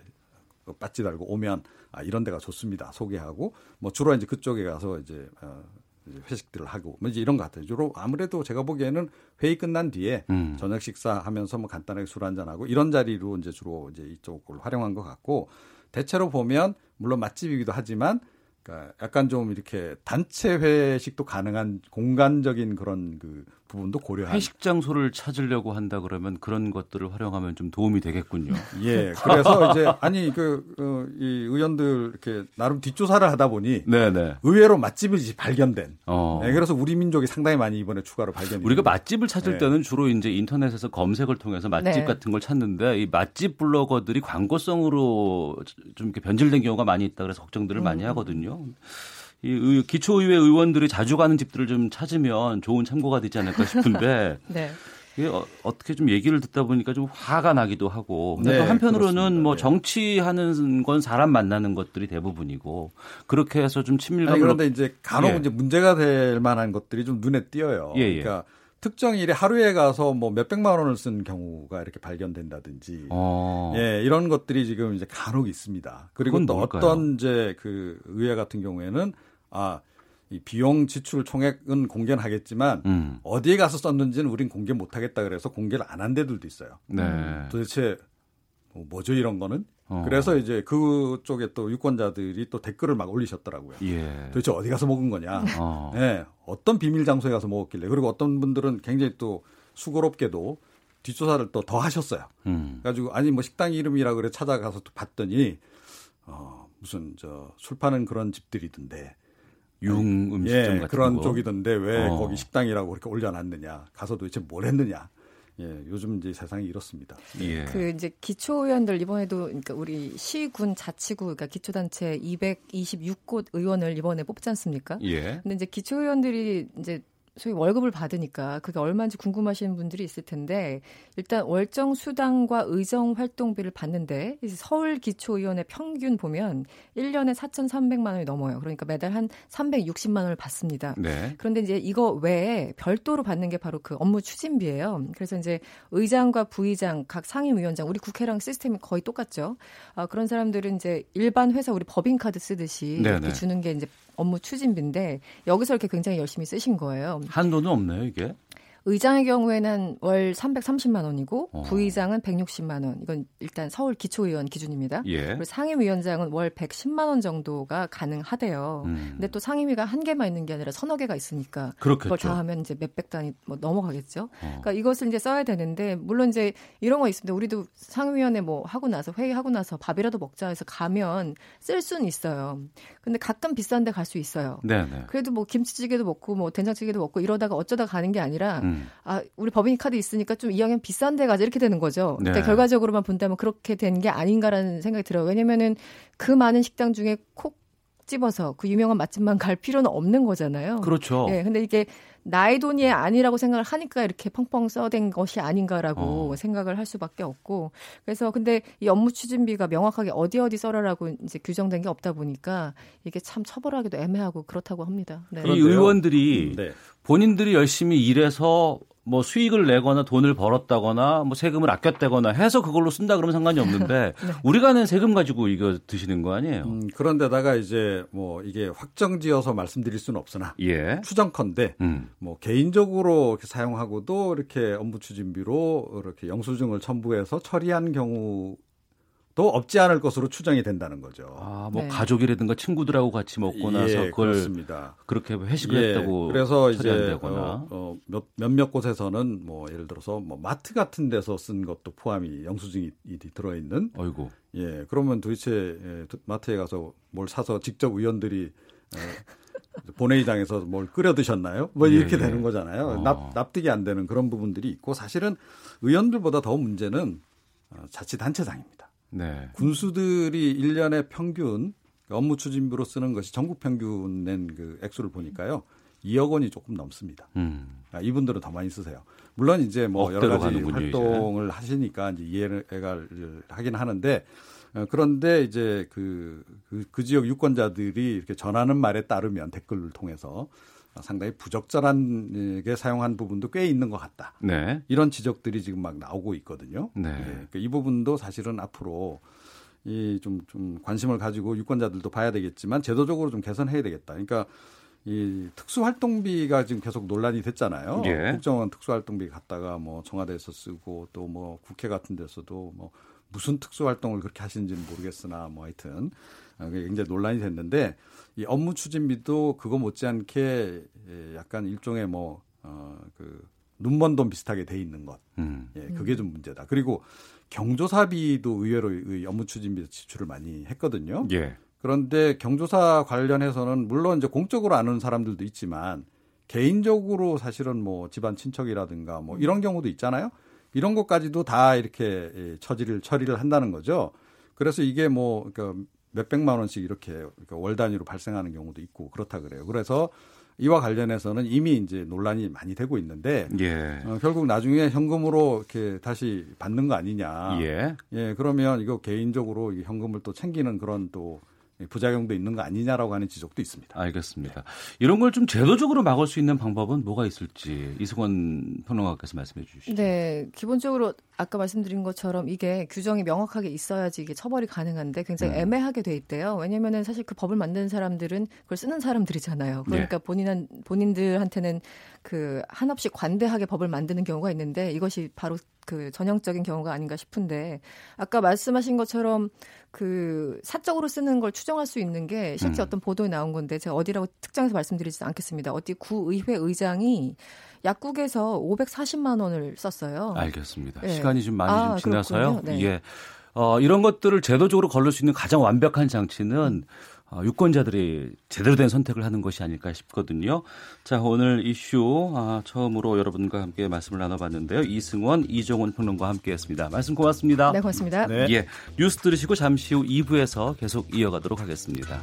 S5: 빠지 달고 오면 아 이런 데가 좋습니다 소개하고 뭐 주로 이제 그쪽에 가서 이제 어, 이제 회식들을 하고 뭐 이제 이런 것 같아요. 주로 아무래도 제가 보기에는 회의 끝난 뒤에
S2: 음.
S5: 저녁 식사하면서 뭐 간단하게 술 한잔 하고 이런 자리로 이제 주로 이제 이쪽을 활용한 것 같고 대체로 보면 물론 맛집이기도 하지만 그러니까 약간 좀 이렇게 단체 회식도 가능한 공간적인 그런 그 부분도 고려한
S2: 회식 장소를 찾으려고 한다 그러면 그런 것들을 활용하면 좀 도움이 되겠군요.
S5: 예 그래서 이제 아니 그 어, 이 의원들 이렇게 나름 뒷조사를 하다 보니
S2: 네네.
S5: 의외로 맛집이 발견된
S2: 어.
S5: 네, 그래서 우리 민족이 상당히 많이 이번에 추가로 발견이
S2: 우리가. 맛집을 찾을
S5: 네.
S2: 때는 주로 이제 인터넷에서 검색을 통해서 맛집
S6: 네.
S2: 같은 걸 찾는데 이 맛집 블로거들이 광고성으로 좀 이렇게 변질된 경우가 많이 있다 그래서 걱정들을 많이
S6: 음.
S2: 하거든요. 이 의- 기초의회 의원들이 자주 가는 집들을 좀 찾으면 좋은 참고가 되지 않을까 싶은데
S6: 네.
S2: 이게 어, 어떻게 좀 얘기를 듣다 보니까 좀 화가 나기도 하고 근데
S5: 네,
S2: 또 한편으로는
S5: 그렇습니다.
S2: 뭐
S5: 네.
S2: 정치하는 건 사람 만나는 것들이 대부분이고 그렇게 해서 좀
S5: 아니
S2: 친밀감을
S5: 그런데 이제 간혹
S2: 예.
S5: 이제 문제가 될 만한 것들이 좀 눈에 띄어요.
S2: 예, 예.
S5: 그러니까 특정 일에 하루에 가서 뭐 몇백만 원을 쓴 경우가 이렇게 발견된다든지
S2: 어.
S5: 예, 이런 것들이 지금 이제 간혹 있습니다. 그리고 또
S2: 뭘까요?
S5: 어떤 이제 그 의회 같은 경우에는 아, 이 비용 지출 총액은 공개는 하겠지만
S2: 음.
S5: 어디에 가서 썼는지는 우린 공개 못 하겠다 그래서 공개를 안 한 데들도 있어요.
S2: 네.
S5: 도대체 뭐 뭐죠 이런 거는?
S2: 어.
S5: 그래서 이제 그쪽에 또 유권자들이 또 댓글을 막 올리셨더라고요.
S2: 예.
S5: 도대체 어디 가서 먹은 거냐?
S2: 어.
S5: 네, 어떤 비밀 장소에 가서 먹었길래 그리고 어떤 분들은 굉장히 또 수고롭게도 뒷조사를 또 더 하셨어요.
S2: 음.
S5: 그래가지고 아니 뭐 식당 이름이라 그래 찾아가서 또 봤더니 어 무슨 저 술 파는 그런 집들이던데
S2: 융 음식점
S5: 예
S2: 같은
S5: 그런
S2: 거.
S5: 쪽이던데 왜
S2: 어.
S5: 거기 식당이라고 그렇게 올려놨느냐 가서 도대체 뭘 했느냐 예 요즘 이제 세상이 이렇습니다.
S2: 예.
S6: 그 이제 기초 의원들 이번에도 그러니까 우리 시군 자치구 그러니까 기초 단체 226곳 의원을 이번에 뽑지 않습니까?
S2: 예.
S6: 근데 이제 기초 의원들이 이제 소위 월급을 받으니까 그게 얼마인지 궁금하시는 분들이 있을 텐데 일단 월정 수당과 의정 활동비를 받는데 이제 서울 기초의원의 평균 보면 1년에 4,300만 원이 넘어요. 그러니까 매달 한 360만 원을 받습니다.
S2: 네.
S6: 그런데 이제 이거 외에 별도로 받는 게 바로 그 업무 추진비예요. 그래서 이제 의장과 부의장, 각 상임위원장, 우리 국회랑 시스템이 거의 똑같죠. 아, 그런 사람들은 이제 일반 회사 우리 법인카드 쓰듯이
S2: 네네.
S6: 이렇게 주는 게 이제 업무 추진비인데 여기서 이렇게 굉장히 열심히 쓰신 거예요.
S2: 한도는 없나요, 이게?
S6: 의장의 경우에는 월 330만 원이고
S2: 어.
S6: 부의장은 160만 원. 이건 일단 서울 기초의원 기준입니다.
S2: 예.
S6: 그리고 상임위원장은 월 110만 원 정도가 가능하대요.
S2: 음.
S6: 근데 또 상임위가 한 개만 있는 게 아니라 서너 개가 있으니까
S2: 그렇겠죠.
S6: 그걸 다 하면 이제 몇백 단위 뭐 넘어가겠죠.
S2: 어.
S6: 그러니까 이것을 이제 써야 되는데 물론 이제 이런 거 있습니다. 우리도 상임위원회 뭐 하고 나서 회의하고 나서 밥이라도 먹자 해서 가면 쓸 수는 있어요. 근데 가끔 비싼 데 갈 수 있어요.
S2: 네네.
S6: 그래도 뭐 김치찌개도 먹고 뭐 된장찌개도 먹고 이러다가 어쩌다 가는 게 아니라
S2: 음.
S6: 아 우리 법인 카드 있으니까 좀 이왕이면 비싼 데 가자 이렇게 되는 거죠.
S2: 네.
S6: 그러니까 결과적으로만 본다면 그렇게 된 게 아닌가라는 생각이 들어요. 왜냐면은 그 많은 식당 중에 콕 집어서 그 유명한 맛집만 갈 필요는 없는 거잖아요.
S2: 그렇죠.
S6: 예, 근데 이게 나의 돈이 아니라고 생각을 하니까 이렇게 펑펑 써댄 것이 아닌가라고
S2: 어.
S6: 생각을 할 수밖에 없고 그래서 근데 이 업무 추진비가 명확하게 어디 어디 써라라고 이제 규정된 게 없다 보니까 이게 참 처벌하기도 애매하고 그렇다고 합니다. 네.
S2: 이. 의원들이
S5: 네.
S2: 본인들이 열심히 일해서 뭐 수익을 내거나 돈을 벌었다거나 뭐 세금을 아꼈다거나 해서 그걸로 쓴다 그러면 상관이 없는데 네. 우리가 낸 세금 가지고 이거 드시는 거 아니에요? 음,
S5: 그런데다가 이제 뭐 이게 확정지어서 말씀드릴 수는 없으나 예. 추정컨대 음. 뭐 개인적으로 이렇게 사용하고도 이렇게 업무 추진비로 이렇게 영수증을 첨부해서 처리한 경우 도 없지 않을 것으로 추정이 된다는 거죠.
S2: 아, 뭐 네. 가족이라든가 친구들하고 같이 먹고 나서 예, 그걸 그렇습니다. 그렇게 회식을
S5: 예,
S2: 했다고
S5: 그래서 이제 어, 어, 몇, 몇몇 곳에서는 뭐 예를 들어서 뭐 마트 같은 데서 쓴 것도 포함이 영수증이 들어 있는.
S2: 어이고.
S5: 예, 그러면 도대체 예, 마트에 가서 뭘 사서 직접 의원들이 어, 본회의장에서 뭘 끓여 드셨나요? 뭐 예, 이렇게 예, 되는 거잖아요. 어. 납, 납득이 안 되는 그런 부분들이 있고 사실은 의원들보다 더 문제는 어, 자치단체장입니다. 네. 군수들이 1년에 평균 업무 추진비로 쓰는 것이 전국 평균 낸그 액수를 보니까요. 2억 원이 조금 넘습니다. 음. 아, 이분들은 더 많이 쓰세요. 물론 이제 뭐 여러 가지 활동을 이제. 하시니까 이제 이해를 하긴 하는데 어, 그런데 이제 그, 그, 그 지역 유권자들이 이렇게 전하는 말에 따르면 댓글을 통해서 상당히 부적절한게 사용한 부분도 꽤 있는 것 같다. 네. 이런 지적들이 지금 막 나오고 있거든요. 네. 네. 그러니까 이 부분도 사실은 앞으로 이좀좀 좀 관심을 가지고 유권자들도 봐야 되겠지만 제도적으로 좀 개선해야 되겠다. 그러니까 이 특수활동비가 지금 계속 논란이 됐잖아요. 예. 국정원 특수활동비 갖다가 뭐 청와대에서 쓰고 또 뭐 국회 같은 데서도 뭐 무슨 특수활동을 그렇게 하시는지는 모르겠으나 뭐 하여튼 굉장히 논란이 됐는데 이 업무 추진비도 그거 못지않게 예, 약간 일종의 뭐, 어, 그, 눈먼 돈 비슷하게 돼 있는 것. 음. 예, 그게 좀 문제다. 그리고 경조사비도 의외로 의 업무 추진비 지출을 많이 했거든요. 예. 그런데 경조사 관련해서는 물론 이제 공적으로 아는 사람들도 있지만 개인적으로 사실은 뭐 집안 친척이라든가 뭐 이런 경우도 있잖아요. 이런 것까지도 다 이렇게 예, 처리를 처리를 한다는 거죠. 그래서 이게 뭐 그러니까 몇백만 원씩 이렇게 월 단위로 발생하는 경우도 있고 그렇다 그래요. 그래서 이와 관련해서는 이미 이제 논란이 많이 되고 있는데 예. 어, 결국 나중에 현금으로 이렇게 다시 받는 거 아니냐. 예. 예 그러면 이거 개인적으로 현금을 또 챙기는 그런 또 부작용도 있는 거 아니냐라고 하는 지적도 있습니다.
S2: 알겠습니다. 이런 걸 좀 제도적으로 막을 수 있는 방법은 뭐가 있을지 이승원 평론가께서 말씀해 주시죠.
S6: 네, 기본적으로 아까 말씀드린 것처럼 이게 규정이 명확하게 있어야지 이게 처벌이 가능한데 굉장히 음. 애매하게 돼 있대요. 왜냐면은 사실 그 법을 만드는 사람들은 그걸 쓰는 사람들이잖아요. 그러니까 네. 본인한 본인들한테는 그 한없이 관대하게 법을 만드는 경우가 있는데 이것이 바로 그 전형적인 경우가 아닌가 싶은데 아까 말씀하신 것처럼 그 사적으로 쓰는 걸 추정할 수 있는 게 실제 음. 어떤 보도에 나온 건데 제가 어디라고 특정해서 말씀드리지 않겠습니다. 어디 구의회 의장이 약국에서 540만 원을 썼어요.
S2: 알겠습니다. 네. 시간이 좀 많이 아, 좀 지나서요. 네. 예. 어, 이런 것들을 제도적으로 걸릴 수 있는 가장 완벽한 장치는 음. 어, 유권자들이 제대로 된 선택을 하는 것이 아닐까 싶거든요. 자, 오늘 이슈 아, 처음으로 여러분과 함께 말씀을 나눠봤는데요. 이승원, 이종훈 평론가와 함께했습니다. 말씀 고맙습니다.
S6: 네, 고맙습니다. 네.
S2: 예, 뉴스 들으시고 잠시 후 2부에서 계속 이어가도록 하겠습니다.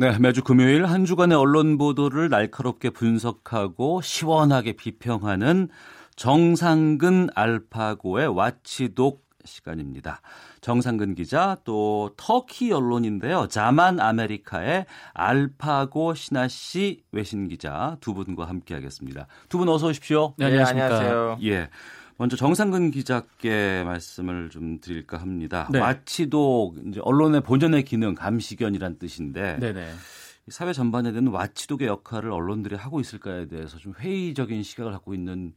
S2: 네, 매주 금요일 한 주간의 언론 보도를 날카롭게 분석하고 시원하게 비평하는 정상근 알파고의 watchdog 시간입니다. 정상근 기자 또 터키 언론인데요. 자만 아메리카의 알파고 신하 씨 외신 기자 두 분과 함께 하겠습니다. 두 분 어서 오십시오.
S9: 네, 안녕하십니까. 네, 안녕하세요.
S2: 예. 먼저 정상근 기자께 말씀을 좀 드릴까 합니다. 네. watchdog 이제 언론의 본연의 기능 감시견이란 뜻인데 네네. 사회 전반에 대한 와치독의 역할을 언론들이 하고 있을까에 대해서 좀 회의적인 시각을 갖고 있는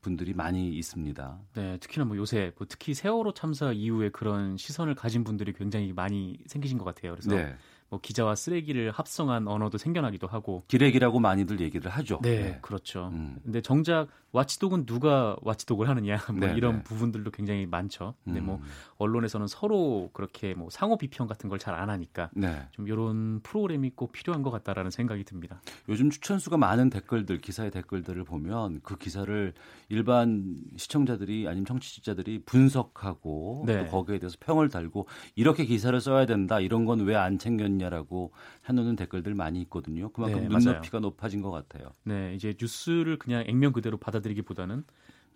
S2: 분들이 많이 있습니다.
S9: 네, 특히나 뭐 요새 뭐 특히 세월호 참사 이후에 그런 시선을 가진 분들이 굉장히 많이 생기신 것 같아요. 그래서 네. 뭐 기자와 쓰레기를 합성한 언어도 생겨나기도 하고
S2: 기레기라고 많이들 얘기를 하죠.
S9: 네,
S2: 네.
S9: 그렇죠.
S2: 음.
S9: 근데 정작 와치독은 누가 와치독을 하느냐 뭐
S2: 네,
S9: 이런
S2: 네.
S9: 부분들도 굉장히 많죠. 근데 뭐
S2: 음.
S9: 언론에서는 서로 그렇게 뭐 상호 비평 같은 걸 잘 안 하니까
S2: 네.
S9: 좀 이런 프로그램이 꼭 필요한 것 같다라는 생각이 듭니다.
S2: 요즘 추천수가 많은 댓글들, 기사의 댓글들을 보면 그 기사를 일반 시청자들이 아니면 청취자들이 분석하고
S9: 네.
S2: 또 거기에 대해서 평을 달고 이렇게 기사를 써야 된다 이런 건 왜 안 챙겼냐 라고 해놓는 댓글들 많이 있거든요. 그만큼
S9: 네, 맞아요.
S2: 눈높이가 높아진 것 같아요.
S9: 네, 이제 뉴스를 그냥 액면 그대로 받아들이기보다는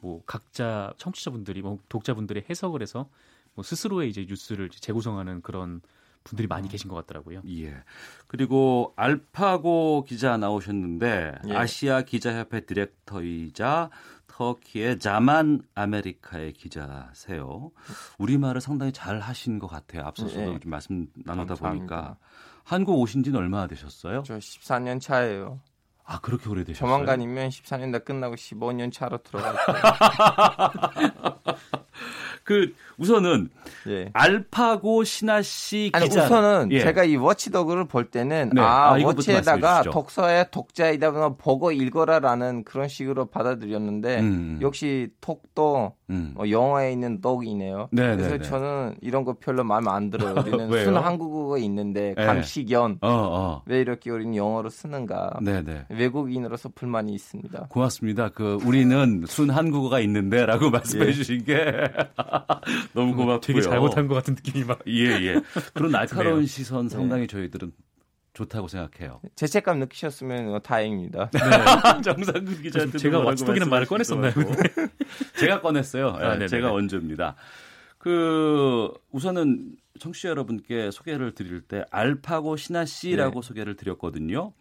S9: 뭐 각자 청취자분들이 뭐 독자분들의 해석을 해서 뭐 스스로의 이제 뉴스를 재구성하는 그런 분들이 많이 계신 것 같더라고요.
S2: 예. 그리고 알파고 기자 나오셨는데
S10: 예.
S2: 아시아 기자협회 디렉터이자 터키의 자만 아메리카의 기자세요. 우리말을 상당히 잘 하신 것 같아요. 앞서서도
S10: 예.
S2: 좀 말씀 나누다
S10: 감사합니다.
S2: 보니까 한국 오신 지는 얼마나 되셨어요?
S10: 저 14년 차예요.
S2: 아 그렇게 오래되셨어요?
S10: 조만간이면 14년 다 끝나고 15년 차로 들어갈 거예요.
S2: 그 우선은
S10: 예.
S2: 알파고 신하 씨
S10: 아니
S2: 기자
S10: 우선은
S2: 예.
S10: 제가 이 워치더그를 볼 때는
S2: 네.
S10: 아,
S2: 아,
S10: 워치에다가. 독서의 독자이다 보면 보고 읽어라라는 그런 식으로 받아들였는데
S2: 음.
S10: 역시 톡도
S2: 음.
S10: 뭐 영어에 있는 독이네요.
S2: 네,
S10: 그래서
S2: 네, 네.
S10: 저는 이런 거 별로 마음에 안 들어요. 우리는? 순 한국어가 있는데
S2: 네.
S10: 감시견
S2: 어, 어.
S10: 왜 이렇게 우리는 영어로 쓰는가?
S2: 네네.
S10: 외국인으로서 불만이 있습니다.
S2: 고맙습니다. 그 우리는 순 한국어가 있는데라고 말씀해
S10: 예.
S2: 주신 게 너무 고맙고요.
S9: 되게 잘못한 것 같은 느낌이 막.
S2: 예, 예. 그런 날카로운. 시선 상당히 저희들은 좋다고 생각해요.
S10: 죄책감 느끼셨으면 다행입니다.
S2: 정상근 기자한테
S9: 제가 왓츠독이라는 말을 꺼냈었나요?
S2: 제가 꺼냈어요.
S9: 아,
S2: 예,
S9: 네네네.
S2: 제가 원조입니다. 그 우선은 청취자 여러분께 소개를 드릴 때 알파고 신하 씨라고
S10: 네.
S2: 소개를 드렸거든요.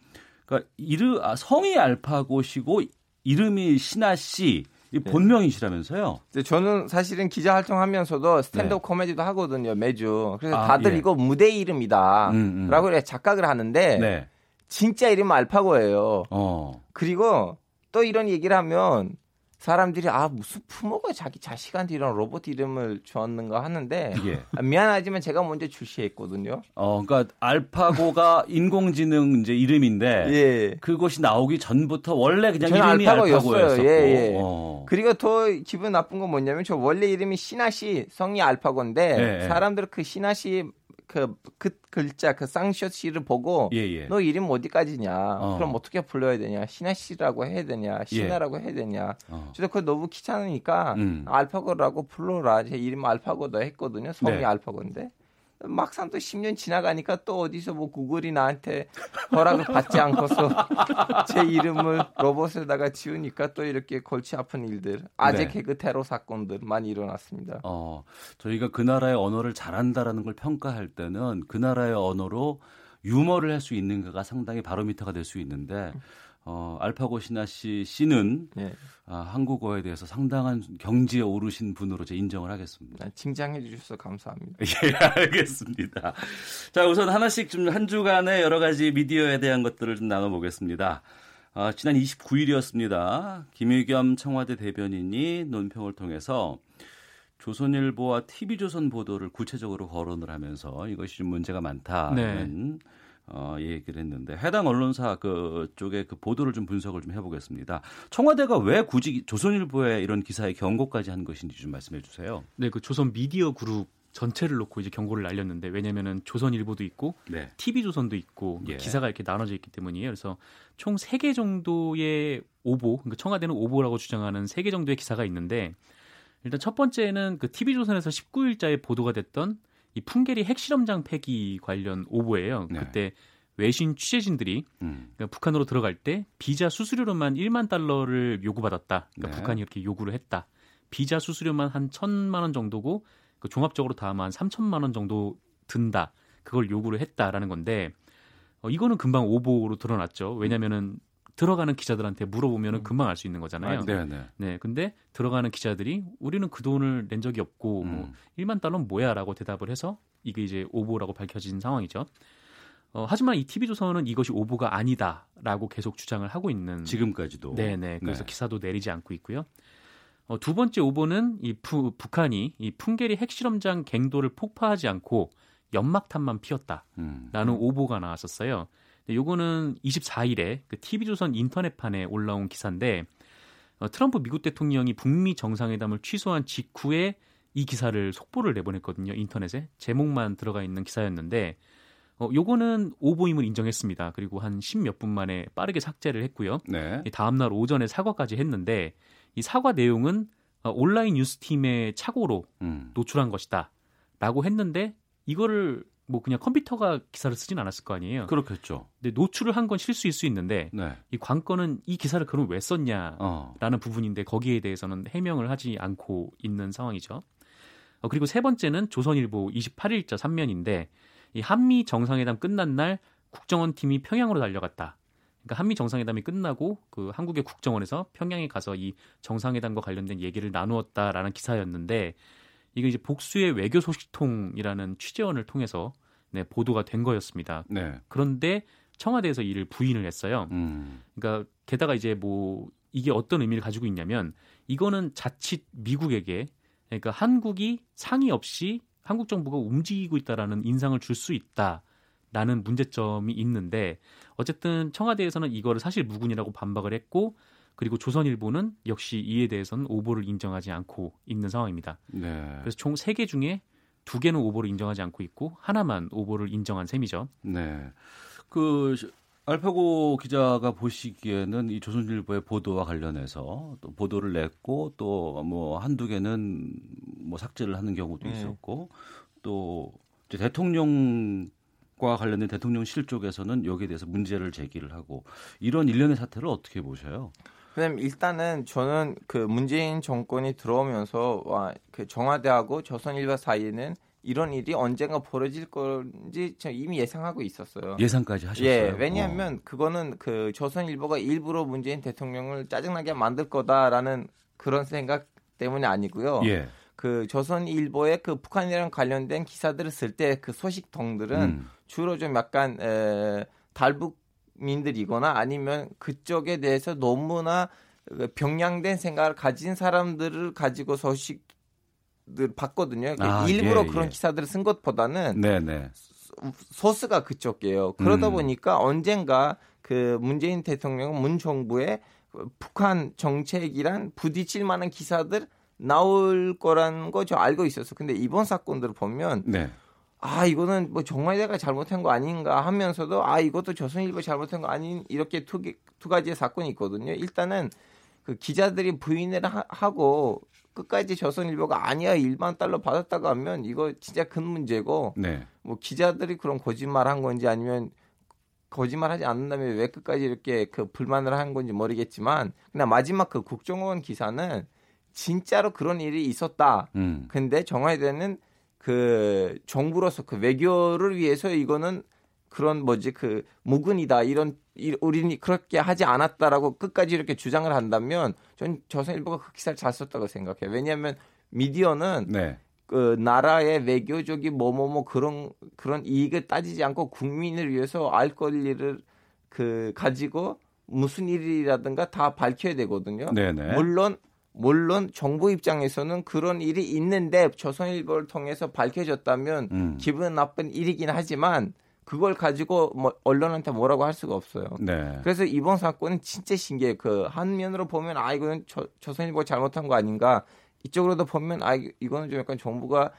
S2: 그러니까 이름 아, 성이 알파고시고 이름이 신하 씨. 이
S10: 네.
S2: 본명이시라면서요?
S10: 근데 저는 사실은 기자 활동하면서도 스탠드업
S2: 네.
S10: 코미디도 하거든요 매주. 그래서
S2: 아,
S10: 다들
S2: 예.
S10: 이거 무대 이름이다라고
S2: 음, 음.
S10: 착각을 하는데
S2: 네.
S10: 진짜 이름은 알파고예요.
S2: 어.
S10: 그리고 또 이런 얘기를 하면 사람들이 아 무슨 부모가 자기 자식한테 이런 로봇 이름을 주었는가 하는데
S2: 예.
S10: 아, 미안하지만 제가 먼저 출시했거든요.
S2: 어, 그러니까 알파고가 인공지능 이제 이름인데
S10: 예.
S2: 그것이 나오기 전부터 원래 그냥 이름이
S10: 알파고였어요.
S2: 알파고였었고.
S10: 예, 예.
S2: 어.
S10: 그리고 더 기분 나쁜 건 뭐냐면 저 원래 이름이 신하씨 성이 알파고인데
S2: 예, 예.
S10: 사람들 그 신하씨 그, 그 글자 그 쌍쇼씨를 보고
S2: 예, 예.
S10: 너 이름 어디까지냐
S2: 어.
S10: 그럼 어떻게 불러야 되냐 신하 씨라고 해야 되냐 신하라고 해야 되냐
S2: 어.
S10: 저도 그거 너무 귀찮으니까
S2: 음.
S10: 알파고라고 불러라 제 이름 알파고다 했거든요 성이
S2: 네.
S10: 알파고인데 막상 또 10년 지나가니까 또 어디서 뭐 구글이 나한테 허락을 받지 않고서 제 이름을 로봇에다가 지우니까 또 이렇게 골치 아픈 일들 아재
S2: 네.
S10: 개그 테러 사건들 많이 일어났습니다.
S2: 어, 저희가 그 나라의 언어를 잘한다라는 걸 평가할 때는 그 나라의 언어로 유머를 할 수 있는가가 상당히 바로미터가 될 수 있는데 어, 알파고 신하 씨 씨는
S10: 예.
S2: 아, 한국어에 대해서 상당한 경지에 오르신 분으로 제 인정을 하겠습니다.
S10: 칭찬해 주셔서 감사합니다.
S2: 예, 알겠습니다. 자, 우선 하나씩 좀 한 주간의 여러 가지 미디어에 대한 것들을 좀 나눠보겠습니다. 아, 지난 29일이었습니다. 김의겸 청와대 대변인이 논평을 통해서 조선일보와 TV조선 보도를 구체적으로 거론을 하면서 이것이 좀 문제가 많다는 어, 얘기를 했는데 해당 언론사 그 쪽에 그 보도를 좀 분석을 좀 해보겠습니다. 청와대가 왜 굳이 조선일보에 이런 기사에 경고까지 한 것인지 좀 말씀해 주세요.
S9: 네, 그 조선 미디어 그룹 전체를 놓고 이제 경고를 날렸는데 왜냐면은 조선일보도 있고
S2: 네.
S9: TV조선도 있고
S2: 예.
S9: 기사가 이렇게 나눠져 있기 때문이에요. 그래서 총 세 개 정도의 오보, 그러니까 청와대는 오보라고 주장하는 세 개 정도의 기사가 있는데 일단 첫 번째는 그 TV조선에서 19일자에 보도가 됐던 이 풍계리 핵실험장 폐기 관련 오보예요.
S2: 네.
S9: 그때 외신 취재진들이
S2: 음.
S9: 그러니까 북한으로 들어갈 때 비자 수수료로만 1만 달러를 요구받았다. 그러니까
S2: 네.
S9: 북한이 이렇게 요구를 했다. 비자 수수료만 한 천만 원 정도고 그 종합적으로 다 아마 한 3천만 원 정도 든다. 그걸 요구를 했다라는 건데 어, 이거는 금방 오보로 드러났죠. 왜냐면은 들어가는 기자들한테 물어보면 은 금방 알 수 있는 거잖아요.
S2: 아, 네, 네.
S9: 네, 근데 들어가는 기자들이 우리는 그 돈을 낸 적이 없고 뭐
S2: 음.
S9: 1만 달러는 뭐야라고 대답을 해서 이게 이제 오보라고 밝혀진 상황이죠. 어, 하지만 이 TV조선은 이것이 오보가 아니다라고 계속 주장을 하고 있는
S2: 지금까지도.
S9: 네네. 그래서
S2: 네.
S9: 기사도 내리지 않고 있고요. 어, 두 번째 오보는 이 푸- 북한이 이 풍계리 핵실험장 갱도를 폭파하지 않고 연막탄만 피웠다라는
S2: 음.
S9: 오보가 나왔었어요. 근데 요거는 24일에 그 TV조선 인터넷판에 올라온 기사인데 어, 트럼프 미국 대통령이 북미 정상회담을 취소한 직후에 이 기사를 속보를 내보냈거든요. 인터넷에 제목만 들어가 있는 기사였는데 어, 요거는 오보임을 인정했습니다. 그리고 한 10몇 분 만에 빠르게 삭제를 했고요.
S2: 네.
S9: 이 다음 날 오전에 사과까지 했는데 이 사과 내용은 어, 온라인 뉴스팀의 착오로
S2: 음.
S9: 노출한 것이다 라고 했는데 이거를 뭐 그냥 컴퓨터가 기사를 쓰진 않았을 거 아니에요.
S2: 그렇겠죠.
S9: 근데 노출을 한 건 실수일 수 있는데
S2: 네.
S9: 이 관건은 이 기사를 그럼 왜 썼냐라는
S2: 어.
S9: 부분인데 거기에 대해서는 해명을 하지 않고 있는 상황이죠. 어, 그리고 세 번째는 조선일보 28일자 3면인데 이 한미 정상회담 끝난 날 국정원 팀이 평양으로 달려갔다. 그러니까 한미 정상회담이 끝나고 그 한국의 국정원에서 평양에 가서 이 정상회담과 관련된 얘기를 나누었다라는 기사였는데 이게 이제 복수의 외교 소식통이라는 취재원을 통해서 네, 보도가 된 거였습니다.
S2: 네.
S9: 그런데 청와대에서 이를 부인을 했어요.
S2: 음.
S9: 그러니까 게다가 이제 뭐 이게 어떤 의미를 가지고 있냐면 이거는 자칫 미국에게 그러니까 한국이 상의 없이 한국 정부가 움직이고 있다라는 인상을 줄 수 있다라는 문제점이 있는데 어쨌든 청와대에서는 이거를 사실 무근이라고 반박을 했고 그리고 조선일보는 역시 이에 대해서는 오보를 인정하지 않고 있는 상황입니다.
S2: 네.
S9: 그래서 총 세 개 중에 두 개는 오보를 인정하지 않고 있고 하나만 오보를 인정한 셈이죠.
S2: 네. 그 알파고 기자가 보시기에는 이 조선일보의 보도와 관련해서 또 보도를 냈고 또 뭐 한두 개는 뭐 삭제를 하는 경우도
S10: 네.
S2: 있었고 또 이제 대통령과 관련된 대통령실 쪽에서는 여기에 대해서 문제를 제기를 하고 이런 일련의 사태를 어떻게 보셔요?
S10: 왜냐면 일단은 저는 그 문재인 정권이 들어오면서 와, 그 정화대하고 조선일보 사이에는 이런 일이 언젠가 벌어질 건지 저 이미 예상하고 있었어요.
S2: 예상까지 하셨어요?
S10: 예, 왜냐하면 그거는 그 조선일보가 일부러 문재인 대통령을 짜증나게 만들 거다라는 그런 생각 때문이 아니고요.
S2: 예.
S10: 그 조선일보의 그 북한이랑 관련된 기사들을 쓸 때 그 소식통들은
S2: 음.
S10: 주로 좀 약간 에, 달북 민들이거나 아니면 그쪽에 대해서 너무나 그 병량된 생각을 가진 사람들을 가지고 소식들 봤거든요.
S2: 아,
S10: 일부러
S2: 예,
S10: 그런
S2: 예.
S10: 기사들을 쓴 것보다는
S2: 네네.
S10: 소스가 그쪽이에요. 그러다
S2: 음.
S10: 보니까 언젠가 그 문재인 대통령 문 정부의 북한 정책이란 부딪힐 만한 기사들 나올 거라는 거 저 알고 있었어. 근데 이번 사건들을 보면
S2: 네.
S10: 아 이거는 뭐 정화대가 잘못한 거 아닌가 하면서도 아 이것도 조선일보 잘못한 거 아닌 이렇게 두, 개, 두 가지의 사건이 있거든요. 일단은 그 기자들이 부인을 하, 하고 끝까지 조선일보가 아니야 일반 달러 받았다고 하면 이거 진짜 큰 문제고
S2: 네.
S10: 뭐 기자들이 그런 거짓말 한 건지 아니면 거짓말하지 않는다면 왜 끝까지 이렇게 그 불만을 한 건지 모르겠지만 그냥 마지막 그 국정원 기사는 진짜로 그런 일이 있었다.
S2: 음.
S10: 근데 정화대는 그 정부로서 그 외교를 위해서 이거는 그런 뭐지 그 무근이다 이런 이- 우리는 그렇게 하지 않았다라고 끝까지 이렇게 주장을 한다면 전 조선일보가 그 기사를 잘 썼다고 생각해요. 왜냐하면 미디어는
S2: 네.
S10: 그 나라의 외교적인 뭐뭐뭐 그런 그런 이익을 따지지 않고 국민을 위해서 알 권리를 그 가지고 무슨 일이라든가 다 밝혀야 되거든요.
S2: 네네.
S10: 물론 물론 정부 입장에서는 그런 일이 있는데 조선일보를 통해서 밝혀졌다면
S2: 음.
S10: 기분 나쁜 일이긴 하지만 그걸 가지고 뭐 언론한테 뭐라고 할 수가 없어요.
S2: 네.
S10: 그래서 이번 사건은 진짜 신기해요. 그 한 면으로 보면 아 이거는 조, 조선일보가 잘못한 거 아닌가. 이쪽으로도 보면 아 이- 이거는 좀 약간 정부가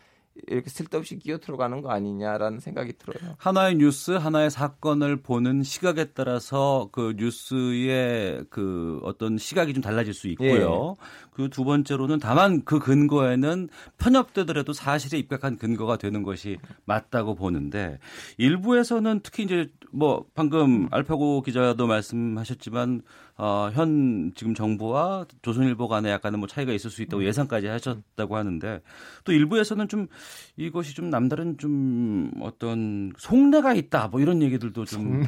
S10: 이렇게 쓸데없이 끼어 들어가는 거 아니냐라는 생각이 들어요.
S2: 하나의 뉴스, 하나의 사건을 보는 시각에 따라서 그 뉴스의 그 어떤 시각이 좀 달라질 수 있고요. 그리고 두 번째로는 다만 그 근거에는 편협되더라도 사실에 입각한 근거가 되는 것이 맞다고 보는데 일부에서는 특히 이제 뭐 방금 알파고 기자도 말씀하셨지만 어, 현 지금 정부와 조선일보 간에 약간은 뭐 차이가 있을 수 있다고 예상까지 하셨다고 하는데 또 일부에서는 좀 이것이 좀 남다른 좀 어떤 속내가 있다 뭐 이런 얘기들도 좀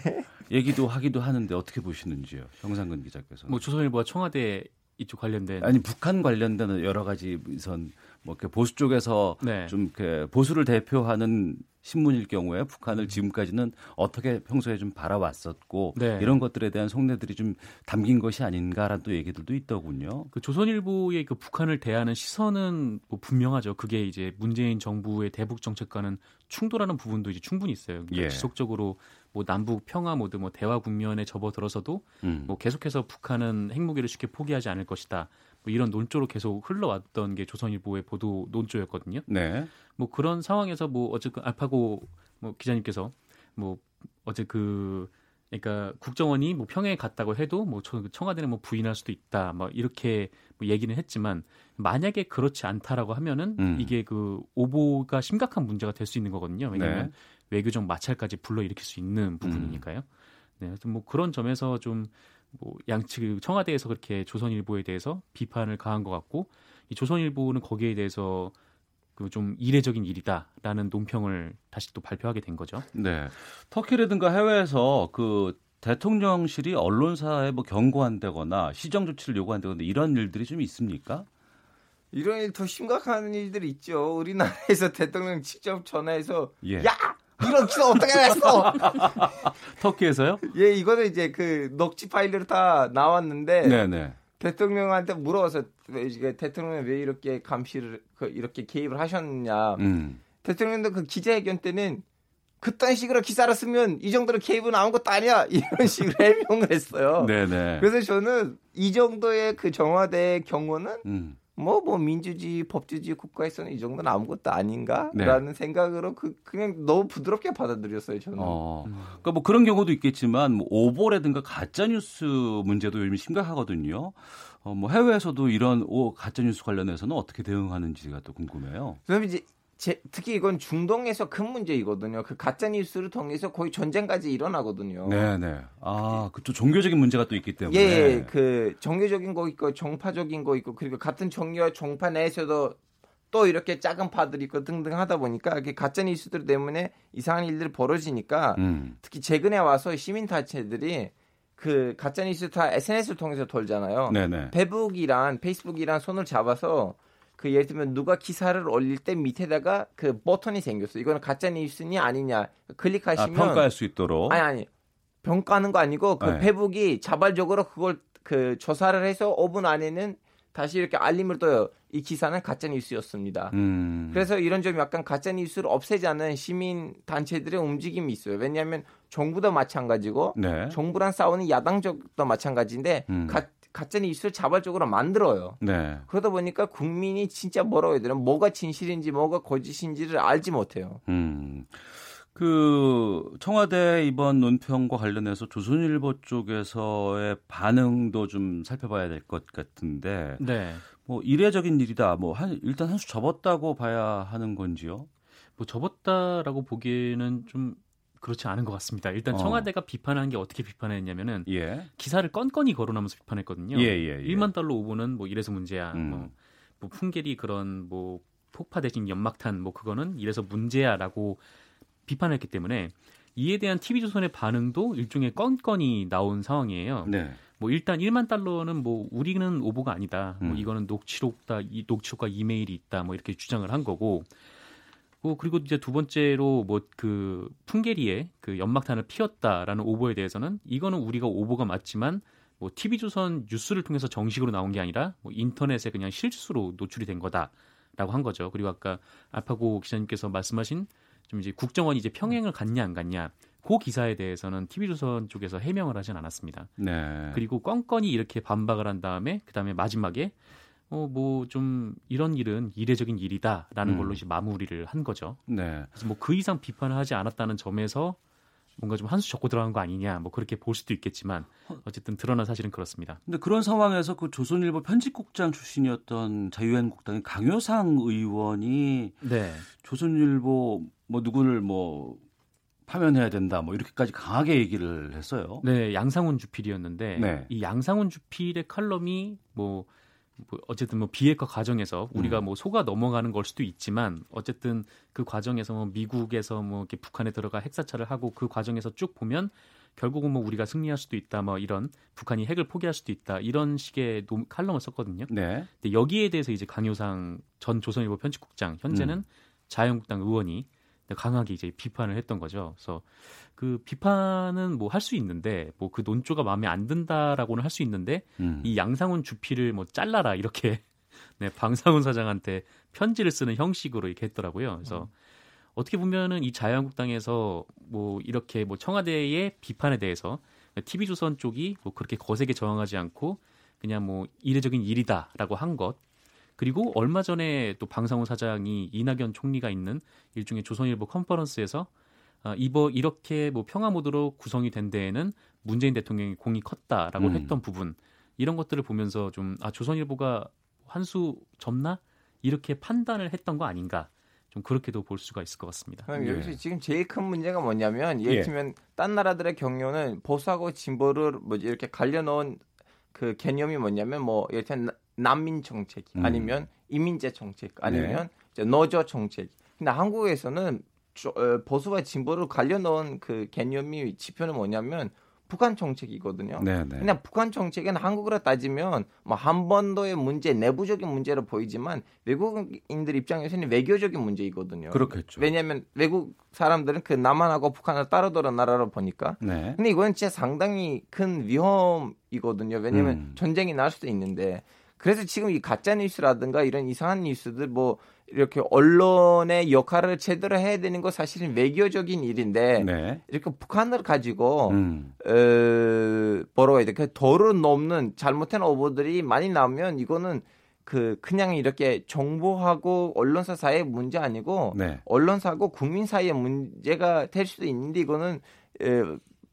S2: 얘기도 하기도 하는데 어떻게 보시는지요, 정상근 기자께서.
S9: 뭐 조선일보와 청와대 이쪽 관련된
S2: 아니 북한 관련된 여러 가지 선뭐 이렇게 보수 쪽에서
S9: 네.
S2: 좀 이렇게 보수를 대표하는 신문일 경우에 북한을 지금까지는 어떻게 평소에 좀 바라왔었고
S9: 네.
S2: 이런 것들에 대한 속내들이 좀 담긴 것이 아닌가라는 또 얘기들도 있더군요.
S9: 그 조선일보의 그 북한을 대하는 시선은 뭐 분명하죠. 그게 이제 문재인 정부의 대북 정책과는 충돌하는 부분도 이제 충분히 있어요. 그러니까
S2: 예.
S9: 지속적으로 뭐 남북 평화 모드 뭐 대화 국면에 접어들어서도
S2: 음.
S9: 뭐 계속해서 북한은 핵무기를 쉽게 포기하지 않을 것이다. 뭐 이런 논조로 계속 흘러왔던 게 조선일보의 보도 논조였거든요.
S2: 네.
S9: 뭐 그런 상황에서 뭐 어제 그 알파고 뭐 기자님께서 뭐 어제 그 그러니까 국정원이 뭐 평양에 갔다고 해도 뭐 청- 청와대는 뭐 부인할 수도 있다. 뭐 이렇게 뭐 얘기는 했지만 만약에 그렇지 않다라고 하면은
S2: 음.
S9: 이게 그 오보가 심각한 문제가 될 수 있는 거거든요. 왜냐하면
S2: 네.
S9: 외교적 마찰까지 불러일으킬 수 있는 부분이니까요. 네, 하여튼 뭐 그런 점에서 좀 뭐 양측 청와대에서 그렇게 조선일보에 대해서 비판을 가한 것 같고 이 조선일보는 거기에 대해서 그좀 이례적인 일이다라는 논평을 다시 또 발표하게 된 거죠.
S2: 네. 터키라든가 해외에서 그 대통령실이 언론사에 뭐 경고한다거나 시정 조치를 요구한다거나 이런 일들이 좀 있습니까?
S10: 이런 일 더 심각한 일들이 있죠. 우리나라에서 대통령 직접 전화해서
S2: 예.
S10: 야 이런 기사 어떻게 했어?
S2: 터키에서요?
S10: 예, 이거는 이제 그 넉지 파일로 다 나왔는데
S2: 네, 네.
S10: 대통령한테 물어서 왜 이게 대통령 왜 이렇게 감시를 그 이렇게 개입을 하셨냐.
S2: 음.
S10: 대통령도 그 기자회견 때는 그딴 식으로 기사를 쓰면 이 정도로 개입은 아무것도 아니야 이런 식으로 해명을 했어요.
S2: 네, 네.
S10: 그래서 저는 이 정도의 그 정화대의 경우는
S2: 음.
S10: 뭐 뭐 민주주의 법주주의 국가에서는 이 정도는 아무것도 아닌가라는
S2: 네.
S10: 생각으로 그 그냥 너무 부드럽게 받아들였어요 저는.
S2: 어. 그러니까 뭐 그런 경우도 있겠지만 뭐 오보라든가 가짜 뉴스 문제도 요즘 심각하거든요. 어, 뭐 해외에서도 이런 오 가짜 뉴스 관련해서는 어떻게 대응하는지가 또 궁금해요.
S10: 그다음에 이제 제, 특히 이건 중동에서 큰 문제이거든요. 그 가짜 뉴스를 통해서 거의 전쟁까지 일어나거든요.
S2: 네, 네. 아, 그또 종교적인 문제가 또 있기 때문에.
S10: 예, 예, 그 정교적인 거 있고 정파적인 거 있고 그리고 같은 종교와 종파 내에서도 또 이렇게 작은 파들이 있고 등등 하다 보니까 이게 가짜 뉴스들 때문에 이상한 일들이 벌어지니까
S2: 음.
S10: 특히 최근에 와서 시민 단체들이 그 가짜 뉴스 다 SNS를 통해서 돌잖아요.
S2: 네, 네.
S10: 페북이랑 페이스북이랑 손을 잡아서 그 예를 들면 누가 기사를 올릴 때 밑에다가 그 버튼이 생겼어. 이거는 가짜 뉴스니 아니냐
S2: 아,
S10: 클릭하시면
S2: 평가할 수 있도록.
S10: 아니 아니 평가하는 거 아니고 그
S2: 네.
S10: 페북이 자발적으로 그걸 그 조사를 해서 5분 안에는 다시 이렇게 알림을 떠요. 이 기사는 가짜 뉴스였습니다.
S2: 음.
S10: 그래서 이런 점 약간 가짜 뉴스를 없애자는 시민 단체들의 움직임이 있어요. 왜냐하면 정부도 마찬가지고
S2: 네.
S10: 정부랑 싸우는 야당적도 마찬가지인데
S2: 음.
S10: 가, 가짜 뉴스를 자발적으로 만들어요.
S2: 네.
S10: 그러다 보니까 국민이 진짜 뭐라고 해야 되나 뭐가 진실인지 뭐가 거짓인지를 알지 못해요.
S2: 음. 그 청와대 이번 논평과 관련해서 조선일보 쪽에서의 반응도 좀 살펴봐야 될 것 같은데
S9: 네.
S2: 뭐 이례적인 일이다. 뭐 한 일단 한 수 접었다고 봐야 하는 건지요?
S9: 뭐 접었다라고 보기에는 좀 그렇지 않은 것 같습니다. 일단
S2: 어.
S9: 청와대가 비판한 게 어떻게 비판했냐면은
S2: 예.
S9: 기사를 건건이 거론하면서 비판했거든요.
S2: 예, 예, 예.
S9: 1만 달러 오보는 뭐 이래서 문제야.
S2: 음.
S9: 뭐, 뭐 풍계리 그런 뭐 폭파 대신 연막탄 뭐 그거는 이래서 문제야라고 비판했기 때문에 이에 대한 TV조선의 반응도 일종의 건건이 나온 상황이에요.
S2: 네.
S9: 뭐 일단 1만 달러는 뭐 우리는 오보가 아니다. 뭐
S2: 음.
S9: 이거는 녹취록다, 이 녹취록과 이메일이 있다. 뭐 이렇게 주장을 한 거고. 뭐 그리고 이제 두 번째로 뭐 그 풍계리에 그 연막탄을 피웠다라는 오보에 대해서는 이거는 우리가 오보가 맞지만 뭐 TV조선 뉴스를 통해서 정식으로 나온 게 아니라 뭐 인터넷에 그냥 실수로 노출이 된 거다라고 한 거죠. 그리고 아까 알파고 기자님께서 말씀하신 좀 이제 국정원이 이제 평행을 갔냐 안 갔냐 그 기사에 대해서는 TV조선 쪽에서 해명을 하진 않았습니다.
S2: 네.
S9: 그리고 껌껌이 이렇게 반박을 한 다음에 그 다음에 마지막에 어 뭐 좀 이런 일은 이례적인 일이다라는
S2: 음.
S9: 걸로 이제 마무리를 한 거죠.
S2: 네.
S9: 그래서 뭐 그 이상 비판을 하지 않았다는 점에서 뭔가 좀 한 수 적고 들어간 거 아니냐 뭐 그렇게 볼 수도 있겠지만 어쨌든 드러난 사실은 그렇습니다.
S2: 근데 그런 상황에서 그 조선일보 편집국장 출신이었던 자유한국당의 강효상 의원이
S9: 네.
S2: 조선일보 뭐 누구를 뭐 파면해야 된다 뭐 이렇게까지 강하게 얘기를 했어요.
S9: 네, 양상훈 주필이었는데
S2: 네.
S9: 이 양상훈 주필의 칼럼이 뭐, 뭐 어쨌든 뭐 비핵화 과정에서 우리가
S2: 음.
S9: 뭐 속아 넘어가는 걸 수도 있지만 어쨌든 그 과정에서 뭐 미국에서 뭐 이렇게 북한에 들어가 핵사찰을 하고 그 과정에서 쭉 보면 결국은 뭐 우리가 승리할 수도 있다, 뭐 이런 북한이 핵을 포기할 수도 있다 이런 식의 노, 칼럼을 썼거든요.
S2: 네.
S9: 근데 여기에 대해서 이제 강효상 전 조선일보 편집국장 현재는
S2: 음.
S9: 자유한국당 의원이 강하게 이제 비판을 했던 거죠. 그래서 그 비판은 뭐 할 수 있는데 뭐 그 논조가 마음에 안 든다라고는 할 수 있는데
S2: 음.
S9: 이 양상훈 주피를 뭐 잘라라 이렇게 네, 방상훈 사장한테 편지를 쓰는 형식으로 이렇게 했더라고요. 그래서
S2: 음.
S9: 어떻게 보면은 이 자유한국당에서 뭐 이렇게 뭐 청와대의 비판에 대해서 TV조선 쪽이 뭐 그렇게 거세게 저항하지 않고 그냥 뭐 이례적인 일이다라고 한 것. 그리고 얼마 전에 또 방상훈 사장이 이낙연 총리가 있는 일종의 조선일보 컨퍼런스에서 아, 이번 이렇게 뭐 평화 모드로 구성이 된 데에는 문재인 대통령의 공이 컸다라고
S2: 음.
S9: 했던 부분 이런 것들을 보면서 좀 아 조선일보가 한 수 접나 이렇게 판단을 했던 거 아닌가 좀 그렇게도 볼 수가 있을 것 같습니다.
S10: 그럼
S2: 예.
S10: 여기서 지금 제일 큰 문제가 뭐냐면 예를
S2: 예.
S10: 들면 딴 나라들의 경우는 보수하고 진보를 뭐 이렇게 갈려놓은 그 개념이 뭐냐면 뭐 예를 들면 나- 난민 정책
S2: 음.
S10: 아니면 이민자 정책 아니면 이제 노조 정책. 근데 한국에서는 조- 어, 보수와 진보를 갈려놓은 그 개념이 지표는 뭐냐면 북한 정책이거든요.
S2: 네, 네.
S10: 근데 북한 정책은 한국으로 따지면 뭐 한반도의 문제, 내부적인 문제로 보이지만 외국인들 입장에서는 외교적인 문제이거든요.
S2: 그렇겠죠.
S10: 왜냐하면 외국 사람들은 그 남한하고 북한을 따로 도는 나라로 보니까.
S2: 네.
S10: 근데 이건 진짜 상당히 큰 위험이거든요. 왜냐하면
S2: 음.
S10: 전쟁이 날 수도 있는데. 그래서 지금 이 가짜 뉴스라든가 이런 이상한 뉴스들 뭐 이렇게 언론의 역할을 제대로 해야 되는 거 사실은 외교적인 일인데
S2: 네.
S10: 이렇게 북한을 가지고
S2: 음.
S10: 어, 뭐라고 해야 돼? 그 도를 넘는 잘못된 오보들이 많이 나오면 이거는 그 그냥 이렇게 정보하고 언론사 사이의 문제 아니고
S2: 네.
S10: 언론사하고 국민 사이의 문제가 될 수도 있는데 이거는 에,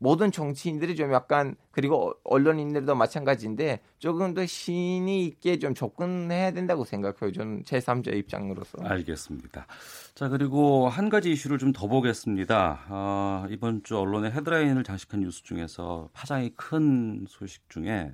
S10: 모든 정치인들이 좀 약간 그리고 어- 언론인들도 마찬가지인데 조금 더 신이 있게 좀 접근해야 된다고 생각해요. 저는 제3자 입장으로서.
S2: 알겠습니다. 자, 그리고 한 가지 이슈를 좀 더 보겠습니다. 아, 이번 주 언론의 헤드라인을 장식한 뉴스 중에서 파장이 큰 소식 중에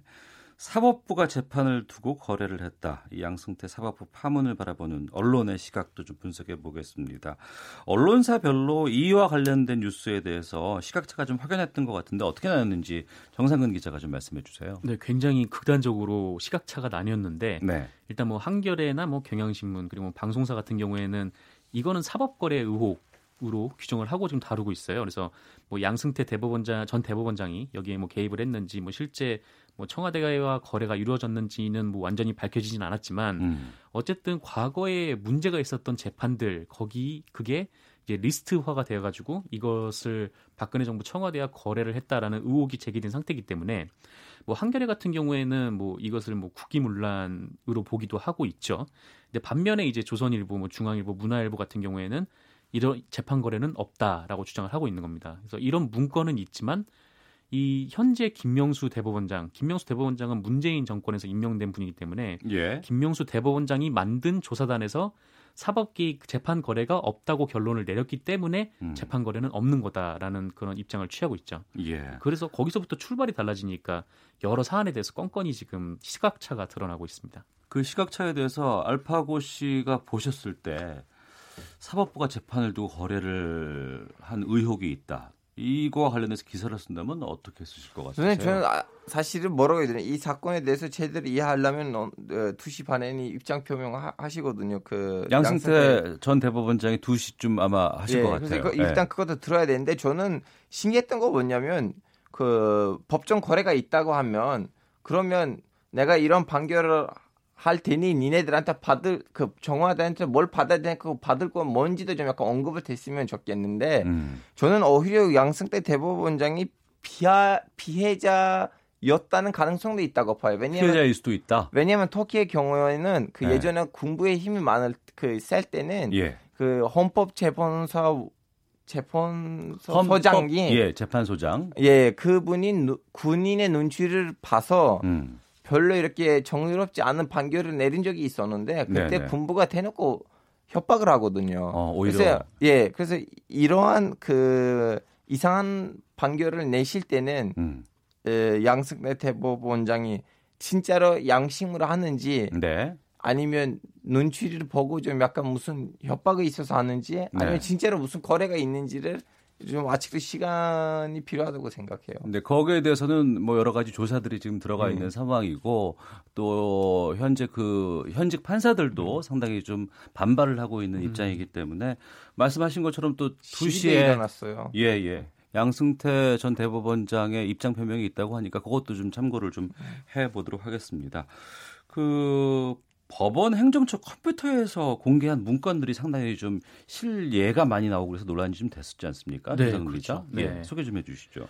S2: 사법부가 재판을 두고 거래를 했다. 이 양승태 사법부 파문을 바라보는 언론의 시각도 좀 분석해 보겠습니다. 언론사별로 이와 관련된 뉴스에 대해서 시각차가 좀 확연했던 것 같은데 어떻게 나눴는지 정상근 기자가 좀 말씀해 주세요.
S9: 네, 굉장히 극단적으로 시각차가 나뉘었는데
S2: 네.
S9: 일단 뭐 한겨레나 뭐 경향신문 그리고 뭐 방송사 같은 경우에는 이거는 사법 거래 의혹 으로 규정을 하고 지금 다루고 있어요. 그래서 뭐 양승태 대법원장 전 대법원장이 여기에 뭐 개입을 했는지 뭐 실제 뭐 청와대와 거래가 이루어졌는지는 뭐 완전히 밝혀지진 않았지만
S2: 음.
S9: 어쨌든 과거에 문제가 있었던 재판들 거기 그게 이제 리스트화가 되어 가지고 이것을 박근혜 정부 청와대와 거래를 했다라는 의혹이 제기된 상태이기 때문에 뭐 한겨레 같은 경우에는 뭐 이것을 뭐 국기문란으로 보기도 하고 있죠. 근데 반면에 이제 조선일보, 뭐 중앙일보, 문화일보 같은 경우에는 이런 재판 거래는 없다라고 주장을 하고 있는 겁니다. 그래서 이런 문건은 있지만 이 현재 김명수 대법원장, 김명수 대법원장은 문재인 정권에서 임명된 분이기 때문에
S2: 예.
S9: 김명수 대법원장이 만든 조사단에서 사법기 재판 거래가 없다고 결론을 내렸기 때문에
S2: 음.
S9: 재판 거래는 없는 거다라는 그런 입장을 취하고 있죠.
S2: 예.
S9: 그래서 거기서부터 출발이 달라지니까 여러 사안에 대해서 건건이 지금 시각차가 드러나고 있습니다.
S2: 그 시각차에 대해서 알파고 씨가 보셨을 때 사법부가 재판을 두고 거래를 한 의혹이 있다. 이거와 관련해서 기사를 쓴다면 어떻게 쓰실 것 같으세요?
S10: 저는 아, 사실은 뭐라고 해야 되나 이 사건에 대해서 제대로 이해하려면 어, 2시 반에는 입장 표명하시거든요. 그
S2: 양승태 전 대법원장이 2시쯤 아마 하실
S10: 예,
S2: 것 같아요.
S10: 그 일단 그것도 들어야 되는데 저는 신기했던 거 뭐냐면 그 법정 거래가 있다고 하면 그러면 내가 이런 판결을 할 테니 니네들한테 받을 그 정화대한테 뭘 받아야 되니까 그거 받을 건 뭔지도 좀 약간 언급을 됐으면 좋겠는데
S2: 음.
S10: 저는 오히려 양승태 대법원장이 피하, 피해자였다는 가능성도 있다고 봐요. 왜냐하면
S2: 피해자일 수도 있다.
S10: 왜냐하면 터키의 경우에는 그
S2: 네.
S10: 예전에 군부의 힘이 많을 그 셀 때는
S2: 예.
S10: 그 헌법 재판소 재판소
S2: 헌법-
S10: 소장이
S2: 예, 재판소장.
S10: 예, 그분이 누- 군인의 눈치를 봐서
S2: 음.
S10: 별로 이렇게 정의롭지 않은 판결을 내린 적이 있었는데 그때
S2: 네네.
S10: 군부가 대놓고 협박을 하거든요.
S2: 어, 오히려
S10: 그래서 예, 그래서 이러한 그 이상한 판결을 내실 때는
S2: 음.
S10: 에, 양승태 대법원장이 진짜로 양심으로 하는지
S2: 네.
S10: 아니면 눈치를 보고 좀 약간 무슨 협박이 있어서 하는지 아니면
S2: 네.
S10: 진짜로 무슨 거래가 있는지를 좀 아직도 시간이 필요하다고 생각해요.
S2: 근데 거기에 대해서는 뭐 여러 가지 조사들이 지금 들어가
S10: 음.
S2: 있는 상황이고 또 현재 그 현직 판사들도
S10: 음.
S2: 상당히 좀 반발을 하고 있는 입장이기 때문에 말씀하신 것처럼 또
S10: 시위대
S2: 2시에
S10: 일어났어요.
S2: 예, 예. 양승태 전 대법원장의 입장 표명이 있다고 하니까 그것도 좀 참고를 좀 해 보도록 하겠습니다. 그 법원 행정처 컴퓨터에서 공개한 문건들이 상당히 좀 실예가 많이 나오고 그래서 논란이 좀 됐었지 않습니까?
S9: 네, 그렇죠.
S2: 예,
S9: 네.
S2: 소개 좀 해주시죠.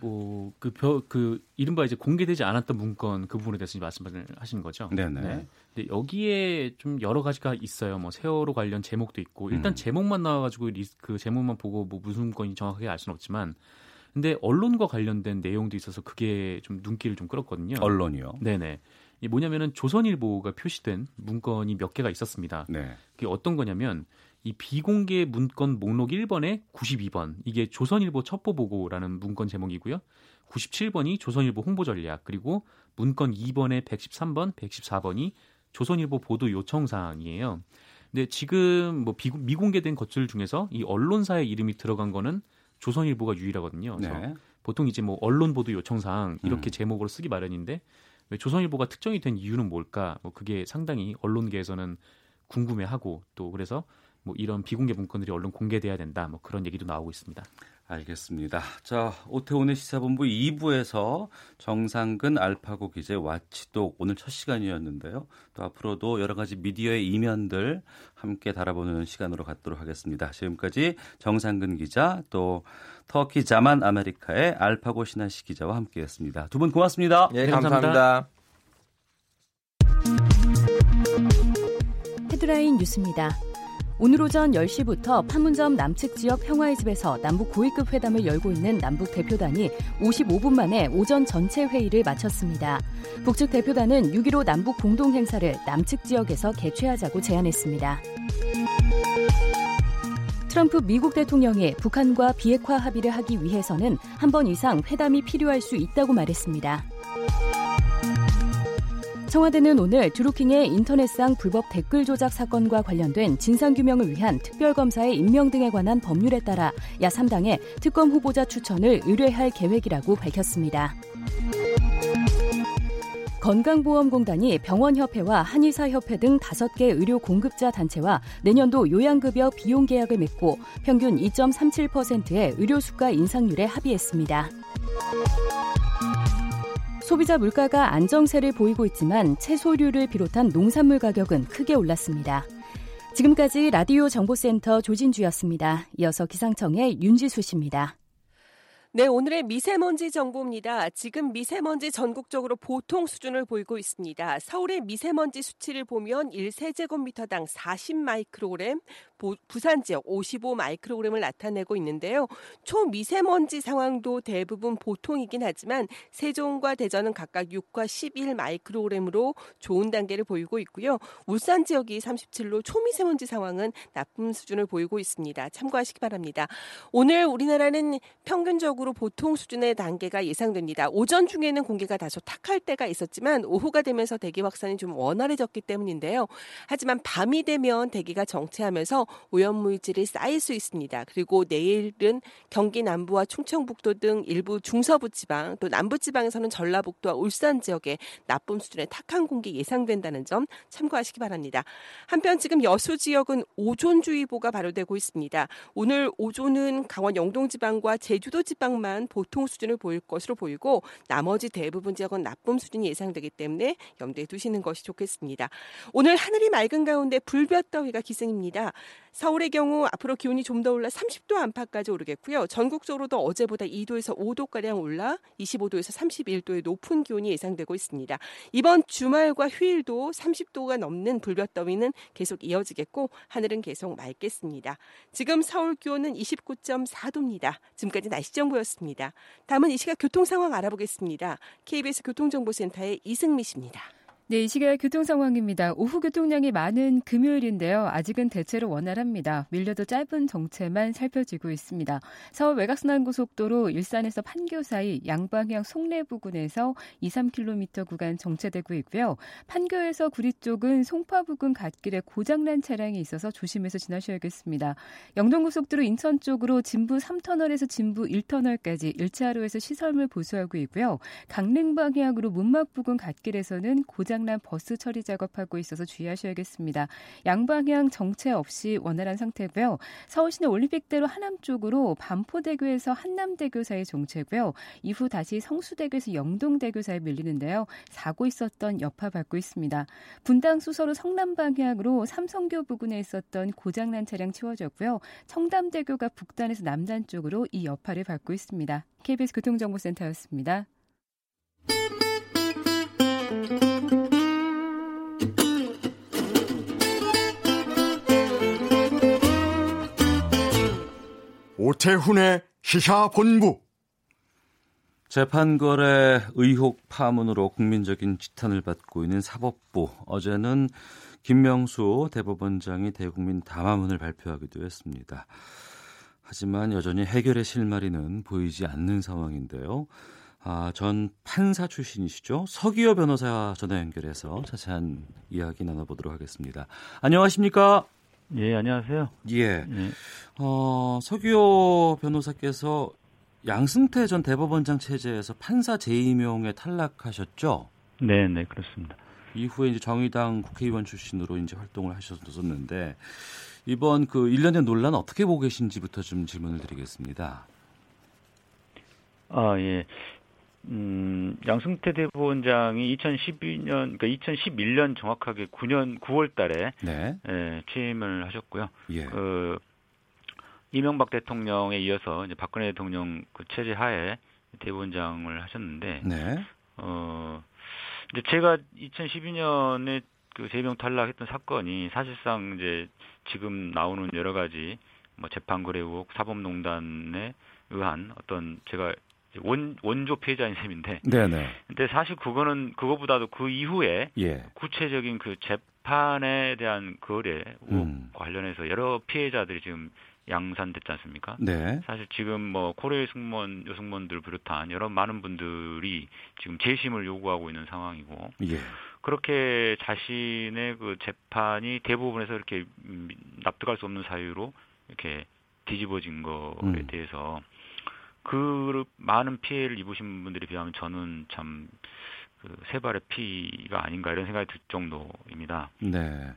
S9: 뭐그 그 이른바 이제 공개되지 않았던 문건 그 부분에 대해서 말씀을 하신 거죠.
S2: 네네.
S9: 근데 여기에 좀 여러 가지가 있어요. 뭐 세월호 관련 제목도 있고 일단
S2: 음.
S9: 제목만 나와가지고 그 제목만 보고 뭐 무슨 문건이 정확하게 알 수는 없지만 근데 언론과 관련된 내용도 있어서 그게 좀 눈길을 좀 끌었거든요.
S2: 언론이요.
S9: 네네. 이 뭐냐면은 조선일보가 표시된 문건이 몇 개가 있었습니다.
S2: 네.
S9: 그게 어떤 거냐면 이 비공개 문건 목록 1번에 92번 이게 조선일보 첩보 보고라는 문건 제목이고요. 97번이 조선일보 홍보 전략 그리고 문건 2번에 113번, 114번이 조선일보 보도 요청 사항이에요. 근데 지금 뭐 비, 미공개된 것들 중에서 이 언론사의 이름이 들어간 거는 조선일보가 유일하거든요. 그래서
S2: 네.
S9: 보통 이제 뭐 언론 보도 요청 사항 이렇게
S2: 음.
S9: 제목으로 쓰기 마련인데 왜 조선일보가 특정이 된 이유는 뭘까? 뭐 그게 상당히 언론계에서는 궁금해하고 또 그래서 뭐 이런 비공개 문건들이 언론 공개돼야 된다. 뭐 그런 얘기도 나오고 있습니다.
S2: 알겠습니다. 자, 오태훈의 시사본부 2부에서 정상근 알파고 기자의 와치독 오늘 첫 시간이었는데요. 또 앞으로도 여러 가지 미디어의 이면들 함께 달아보는 시간으로 갖도록 하겠습니다. 지금까지 정상근 기자 또 터키 자만 아메리카의 알파고 신하시 기자와 함께했습니다. 두 분 고맙습니다.
S10: 예,
S9: 네,
S10: 감사합니다.
S7: 헤드라인 뉴스입니다. 오늘 오전 10시부터 판문점 남측 지역 평화의 집에서 남북 고위급 회담을 열고 있는 남북 대표단이 55분 만에 오전 전체 회의를 마쳤습니다. 북측 대표단은 6.15 남북 공동 행사를 남측 지역에서 개최하자고 제안했습니다. 트럼프 미국 대통령이 북한과 비핵화 합의를 하기 위해서는 한 번 이상 회담이 필요할 수 있다고 말했습니다. 청와대는 오늘 드루킹의 인터넷상 불법 댓글 조작 사건과 관련된 진상규명을 위한 특별검사의 임명 등에 관한 법률에 따라 야3당에 특검 후보자 추천을 의뢰할 계획이라고 밝혔습니다. 건강보험공단이 병원협회와 한의사협회 등 5개 의료 공급자 단체와 내년도 요양급여 비용 계약을 맺고 평균 2.37%의 의료수가 인상률에 합의했습니다. 소비자 물가가 안정세를 보이고 있지만 채소류를 비롯한 농산물 가격은 크게 올랐습니다. 지금까지 라디오 정보센터 조진주였습니다. 이어서 기상청의 윤지수 씨입니다.
S11: 네, 오늘의 미세먼지 정보입니다. 지금 미세먼지 전국적으로 보통 수준을 보이고 있습니다. 서울의 미세먼지 수치를 보면 1세제곱미터당 40 마이크로그램, 부산 지역 55 마이크로그램을 나타내고 있는데요. 초미세먼지 상황도 대부분 보통이긴 하지만 세종과 대전은 각각 6과 11 마이크로그램으로 좋은 단계를 보이고 있고요. 울산 지역이 37로 초미세먼지 상황은 나쁨 수준을 보이고 있습니다. 참고하시기 바랍니다. 오늘 우리나라는 평균적으로 보통 수준의 단계가 예상됩니다. 오전 중에는 공기가 다소 탁할 때가 있었지만 오후가 되면서 대기 확산이 좀 원활해졌기 때문인데요. 하지만 밤이 되면 대기가 정체하면서 오염물질이 쌓일 수 있습니다. 그리고 내일은 경기 남부와 충청북도 등 일부 중서부 지방 또 남부 지방에서는 전라북도와 울산 지역에 나쁨 수준의 탁한 공기 예상된다는 점 참고하시기 바랍니다. 한편 지금 여수 지역은 오존주의보가 발효되고 있습니다. 오늘 오존은 강원 영동 지방과 제주도 지방 만 보통 수준을 보일 것으로 보이고 나머지 대부분 지역은 나쁨 수준이 예상되기 때문에 염두에 두시는 것이 좋겠습니다. 오늘 하늘이 맑은 가운데 불볕더위가 기승입니다. 서울의 경우 앞으로 기온이 좀 더 올라 30도 안팎까지 오르겠고요. 전국적으로도 어제보다 2도에서 5도가량 올라 25도에서 31도의 높은 기온이 예상되고 있습니다. 이번 주말과 휴일도 30도가 넘는 불볕더위는 계속 이어지겠고 하늘은 계속 맑겠습니다. 지금 서울 기온은 29.4도입니다. 지금까지 날씨 정보였습니다. 다음은 이 시각 교통 상황 알아보겠습니다. KBS 교통정보센터의 이승미 씨입니다.
S4: 네, 이 시각 교통 상황입니다. 오후 교통량이 많은 금요일인데요. 아직은 대체로 원활합니다. 밀려도 짧은 정체만 살펴지고 있습니다. 서울 외곽순환고속도로 일산에서 판교 사이 양방향 송내 부근에서 2, 3km 구간 정체되고 있고요. 판교에서 구리 쪽은 송파 부근 갓길에 고장난 차량이 있어서 조심해서 지나셔야겠습니다. 영동고속도로 인천 쪽으로 진부 3터널에서 진부 1터널까지 1차로에서 시설물 보수하고 있고요. 강릉 방향으로 문막 부근 갓길에서는 고장 고장난 버스 처리 작업하고 있어서 주의하셔야겠습니다. 양방향 정체 없이 원활한 상태고요. 서울시내 올림픽대로 하남 쪽으로 반포대교에서 한남대교 사이 정체고요. 이후 다시 성수대교에서 영동대교 사이 밀리는데요. 사고 있었던 여파 받고 있습니다. 분당 수서로 성남 방향으로 삼성교 부근에 있었던 고장난 차량 치워졌고요. 청담대교가 북단에서 남단 쪽으로 이 여파를 받고 있습니다. KBS 교통정보센터였습니다.
S1: 오태훈의 시사본부
S2: 재판거래 의혹 파문으로 국민적인 지탄을 받고 있는 사법부 어제는 김명수 대법원장이 대국민 담화문을 발표하기도 했습니다. 하지만 여전히 해결의 실마리는 보이지 않는 상황인데요. 아, 전 판사 출신이시죠. 서기호 변호사 전화 연결해서 자세한 이야기 나눠보도록 하겠습니다. 안녕하십니까?
S12: 예, 안녕하세요.
S2: 예. 예. 어, 서기호 변호사께서 양승태 전 대법원장 체제에서 판사 재임용에 탈락하셨죠?
S12: 네, 네, 그렇습니다.
S2: 이후에 이제 정의당 국회의원 출신으로 이제 활동을 하셨었는데 이번 그 일련의 논란 어떻게 보고 계신지부터 좀 질문을 드리겠습니다.
S12: 아, 예. 음, 양승태 대법원장이 2012년, 그러니까 2011년 정확하게 9년 9월 달에 네. 예, 취임을 하셨고요. 예. 그 이명박 대통령에 이어서 이제 박근혜 대통령 그 체제 하에 대법원장을 하셨는데 네. 어 이제 제가 2012년에 그 재명 탈락했던 사건이 사실상 이제 지금 나오는 여러 가지 뭐 재판 거래 의혹, 사법농단에 의한 어떤 제가 원, 원조 피해자인 셈인데. 네네. 근데 사실 그거는 그거보다도 그 이후에 예. 구체적인 그 재판에 대한 거래 음. 관련해서 여러 피해자들이 지금 양산됐지 않습니까? 네. 사실 지금 뭐 코레일 승무원, 여승무원들 비롯한 여러 많은 분들이 지금 재심을 요구하고 있는 상황이고. 예. 그렇게 자신의 그 재판이 대부분에서 이렇게 납득할 수 없는 사유로 이렇게 뒤집어진 거에 음. 대해서 그 많은 피해를 입으신 분들에 비하면 저는 참 그 세발의 피가 아닌가 이런 생각이 들 정도입니다.
S2: 네.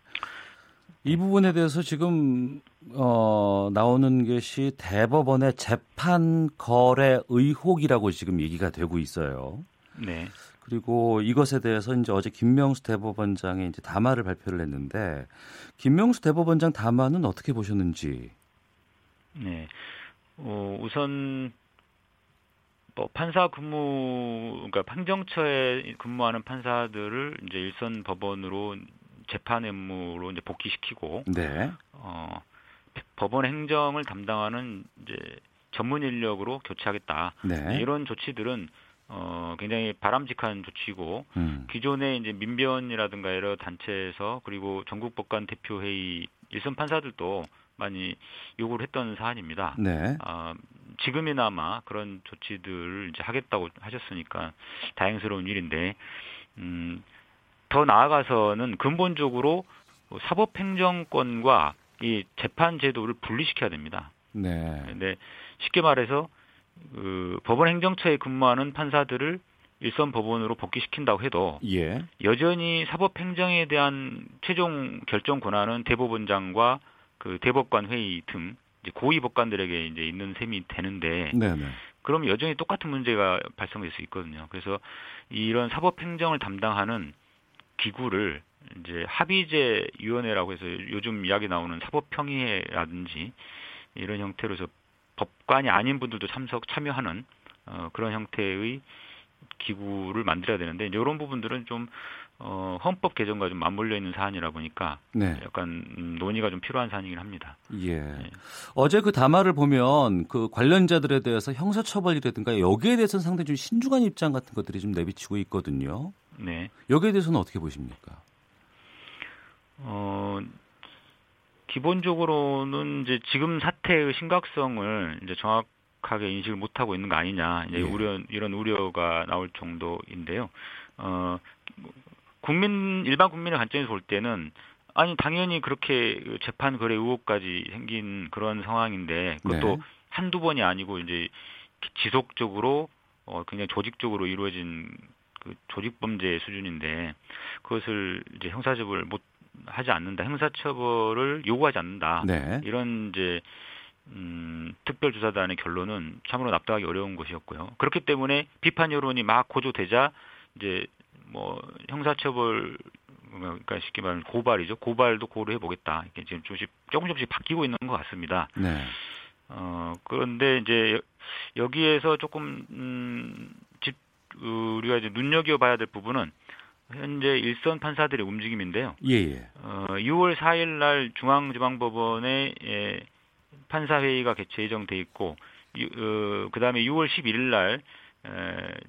S2: 이 부분에 대해서 지금 어, 나오는 것이 대법원의 재판 거래 의혹이라고 지금 얘기가 되고 있어요. 네. 그리고 이것에 대해서 이제 어제 김명수 대법원장이 이제 담화를 발표를 했는데 김명수 대법원장 담화는 어떻게 보셨는지?
S12: 네. 어, 우선 뭐 판사 근무 그러니까 판정처에 근무하는 판사들을 이제 일선 법원으로 재판 업무로 이제 복귀시키고 네. 어 법원 행정을 담당하는 이제 전문 인력으로 교체하겠다. 네. 이런 조치들은 어 굉장히 바람직한 조치고 음. 기존에 이제 민변이라든가 여러 단체에서 그리고 전국 법관 대표 회의 일선 판사들도 많이 요구를 했던 사안입니다. 네. 어, 지금이나마 그런 조치들을 이제 하겠다고 하셨으니까 다행스러운 일인데 음, 더 나아가서는 근본적으로 사법행정권과 이 재판 제도를 분리시켜야 됩니다. 네. 근데 쉽게 말해서 그 법원 행정처에 근무하는 판사들을 일선 법원으로 복귀시킨다고 해도 예. 여전히 사법행정에 대한 최종 결정 권한은 대법원장과 그 대법관 회의 등 고위 법관들에게 이제 있는 셈이 되는데 네네. 그럼 여전히 똑같은 문제가 발생될 수 있거든요. 그래서 이런 사법 행정을 담당하는 기구를 이제 합의제 위원회라고 해서 요즘 이야기 나오는 사법 평의회라든지 이런 형태로 해서 법관이 아닌 분들도 참석 참여하는 어, 그런 형태의 기구를 만들어야 되는데 이런 부분들은 좀 어, 헌법 개정과 좀 맞물려 있는 사안이라 보니까 네. 약간 음, 논의가 좀 필요한 사안이긴 합니다.
S2: 예. 네. 어제 그 담화를 보면 그 관련자들에 대해서 형사처벌이라든가 여기에 대해서는 상당히 좀 신중한 입장 같은 것들이 좀 내비치고 있거든요.
S12: 네.
S2: 여기에 대해서는 어떻게 보십니까?
S12: 어, 기본적으로는 이제 지금 사태의 심각성을 이제 정확하게 인식을 못하고 있는 거 아니냐 이제 예. 우려 이런 우려가 나올 정도인데요. 어, 국민 일반 국민의 관점에서 볼 때는 아니 당연히 그렇게 그 재판 거래 의혹까지 생긴 그런 상황인데 그것도 네. 한두 번이 아니고 이제 지속적으로 어 굉장히 조직적으로 이루어진 그 조직 범죄 수준인데 그것을 이제 형사처벌 못 하지 않는다. 형사처벌을 요구하지 않는다. 네. 이런 이제 음, 특별조사단의 결론은 참으로 납득하기 어려운 것이었고요. 그렇기 때문에 비판 여론이 막 고조되자 이제 뭐 형사처벌 그러니까 쉽게 말하면 고발이죠. 고발도 고려해 보겠다. 이렇게 지금 조금씩 조금 조금씩 바뀌고 있는 것 같습니다. 네. 어 그런데 이제 여기에서 조금 음, 집 우리가 이제 눈여겨 봐야 될 부분은 현재 일선 판사들의 움직임인데요.
S2: 예, 예.
S12: 어, 6월 4일 날 중앙지방법원에 예, 판사 회의가 개최 예정돼 있고 어, 그다음에 6월 11일 날 에,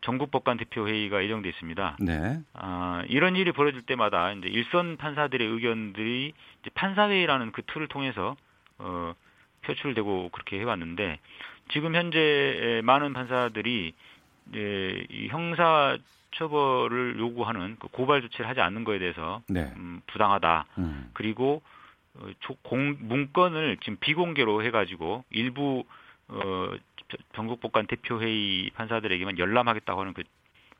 S12: 전국법관 대표 회의가 예정돼 있습니다. 네. 아, 이런 일이 벌어질 때마다 이제 일선 판사들의 의견들이 이제 판사회의라는 그 틀을 통해서 어, 표출되고 그렇게 해왔는데 지금 현재 많은 판사들이 이제 이 형사 처벌을 요구하는 그 고발 조치를 하지 않는 것에 대해서 네. 음, 부당하다. 음. 그리고 어, 공, 문건을 지금 비공개로 해가지고 일부 어, 전국법관 대표회의 판사들에게만 열람하겠다고 하는 그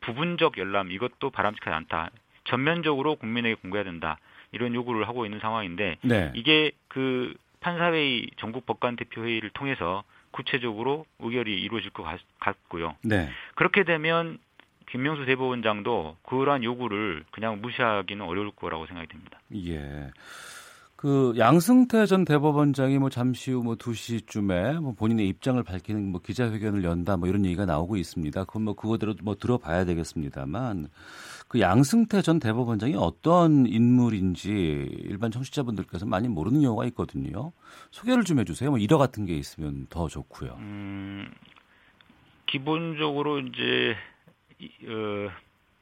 S12: 부분적 열람 이것도 바람직하지 않다. 전면적으로 국민에게 공개해야 된다. 이런 요구를 하고 있는 상황인데 네. 이게 그 판사회의 전국 법관 대표회의를 통해서 구체적으로 의결이 이루어질 것 같, 고요 네. 그렇게 되면 김명수 대법원장도 그러한 요구를 그냥 무시하기는 어려울 거라고 생각이 듭니다.
S2: 예. 그 양승태 전 대법원장이 뭐 잠시 후 뭐 2시쯤에 뭐 본인의 입장을 밝히는 뭐 기자회견을 연다 뭐 이런 얘기가 나오고 있습니다. 그건 뭐 그거대로 뭐 들어봐야 되겠습니다만 그 양승태 전 대법원장이 어떤 인물인지 일반 청취자분들께서 많이 모르는 경우가 있거든요. 소개를 좀 해주세요. 뭐 일화 같은 게 있으면 더 좋고요. 음,
S12: 기본적으로 이제 어,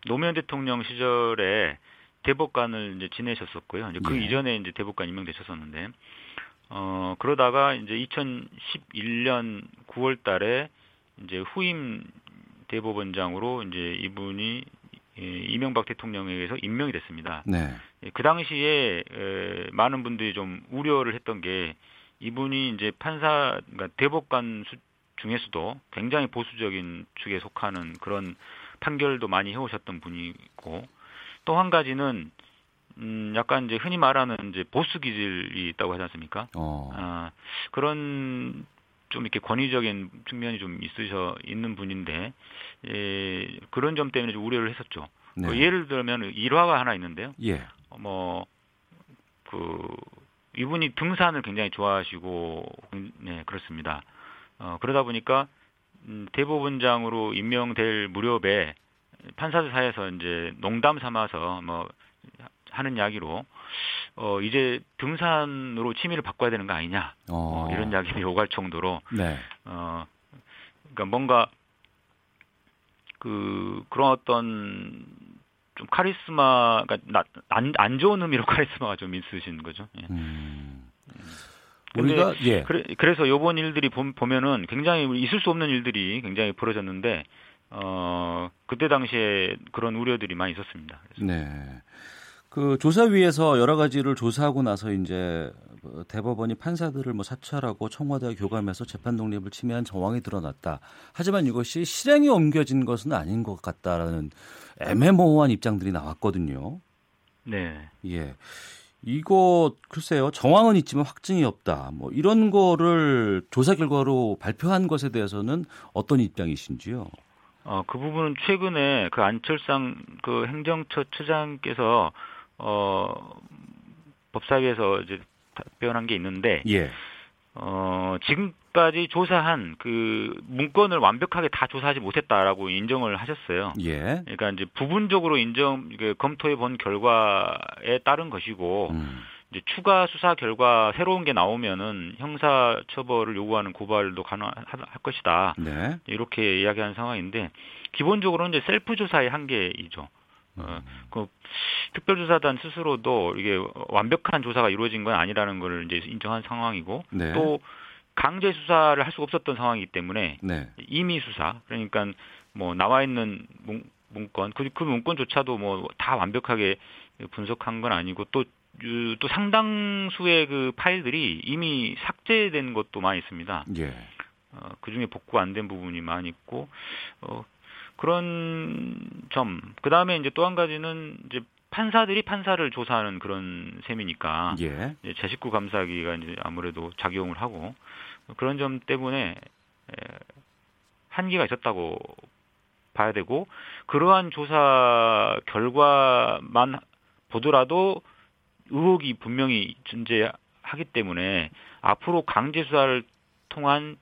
S12: 노무현 대통령 시절에 대법관을 이제 지내셨었고요. 이제 그 예. 이전에 이제 대법관 임명되셨었는데 어 그러다가 이제 2011년 9월 달에 이제 후임 대법원장으로 이제 이분이 예, 이명박 대통령에 의해서 임명이 됐습니다. 네. 예, 그 당시에 에, 많은 분들이 좀 우려를 했던 게 이분이 이제 판사 그러니까 대법관 수, 중에서도 굉장히 보수적인 축에 속하는 그런 판결도 많이 해오셨던 분이고 또 한 가지는 음 약간 이제 흔히 말하는 이제 보수 기질이 있다고 하지 않습니까? 어. 아 그런 좀 이렇게 권위적인 측면이 좀 있으셔 있는 분인데 예, 그런 점 때문에 좀 우려를 했었죠. 네. 뭐 예를 들면 일화가 하나 있는데요. 예. 뭐그 이분이 등산을 굉장히 좋아하시고 네 그렇습니다. 어, 그러다 보니까 음, 대법원장으로 임명될 무렵에 판사들 사이에서 이제 농담 삼아서 뭐 하는 이야기로 어 이제 등산으로 취미를 바꿔야 되는 거 아니냐 어. 어, 이런 이야기를 오갈 정도로 네. 어 그러니까 뭔가 그 그런 어떤 좀 카리스마가 안, 안 좋은 의미로 카리스마가 좀 있으신 거죠. 예. 음. 우리가 예. 그래, 그래서 요번 일들이 보 면은 굉장히 있을 수 없는 일들이 굉장히 벌어졌는데 어 그때 당시에 그런 우려들이 많이 있었습니다.
S2: 그래서. 네. 그 조사위에서 여러 가지를 조사하고 나서 이제 뭐 대법원이 판사들을 뭐 사찰하고 청와대와 교감해서 재판 독립을 침해한 정황이 드러났다. 하지만 이것이 실행에 옮겨진 것은 아닌 것 같다라는 애매모호한 입장들이 나왔거든요.
S12: 네.
S2: 예. 이거 글쎄요 정황은 있지만 확증이 없다. 뭐 이런 거를 조사 결과로 발표한 것에 대해서는 어떤 입장이신지요?
S12: 어, 그 부분은 최근에 그 안철상 그 행정처 처장께서 어 법사위에서 이제 답변한 게 있는데 예. 어, 지금까지 조사한 그 문건을 완벽하게 다 조사하지 못했다라고 인정을 하셨어요. 예. 그러니까 이제 부분적으로 인정 그 검토해 본 결과에 따른 것이고 음. 이제 추가 수사 결과 새로운 게 나오면은 형사 처벌을 요구하는 고발도 가능할 것이다. 네. 이렇게 이야기한 상황인데 기본적으로 이제 셀프 조사의 한계이죠. 어, 그 특별조사단 스스로도 이게 완벽한 조사가 이루어진 건 아니라는 걸 이제 인정한 상황이고 네. 또 강제 수사를 할 수가 없었던 상황이기 때문에 네. 임의 수사 그러니까 뭐 나와 있는 문, 문건 그, 그 문건조차도 뭐 다 완벽하게 분석한 건 아니고 또 또 상당수의 그 파일들이 이미 삭제된 것도 많이 있습니다. 예. 어, 그 중에 복구 안 된 부분이 많이 있고, 어, 그런 점. 그 다음에 이제 또 한 가지는 이제 판사들이 판사를 조사하는 그런 셈이니까 예. 제 식구 감사기가 이제 아무래도 작용을 하고 그런 점 때문에 한계가 있었다고 봐야 되고 그러한 조사 결과만 보더라도 의혹이 분명히 존재하기 때문에 앞으로 강제 수사를 통한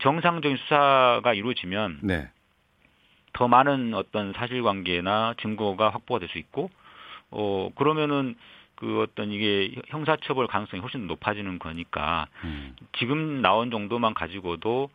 S12: 정상적인 수사가 이루어지면 네. 더 많은 어떤 사실관계나 증거가 확보가 될 수 있고 어 그러면은 그 어떤 이게 형사처벌 가능성이 훨씬 높아지는 거니까 음. 지금 나온 정도만 가지고도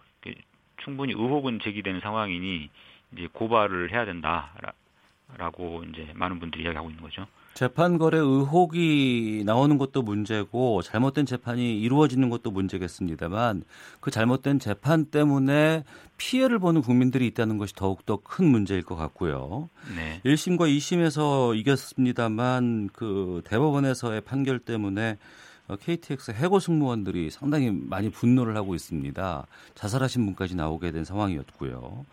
S12: 충분히 의혹은 제기되는 상황이니 이제 고발을 해야 된다라고 이제 많은 분들이 이야기하고 있는 거죠.
S2: 재판 거래 의혹이 나오는 것도 문제고 잘못된 재판이 이루어지는 것도 문제겠습니다만 그 잘못된 재판 때문에 피해를 보는 국민들이 있다는 것이 더욱더 큰 문제일 것 같고요. 네. 1심과 2심에서 이겼습니다만 그 대법원에서의 판결 때문에 KTX 해고 승무원들이 상당히 많이 분노를 하고 있습니다. 자살하신 분까지 나오게 된 상황이었고요.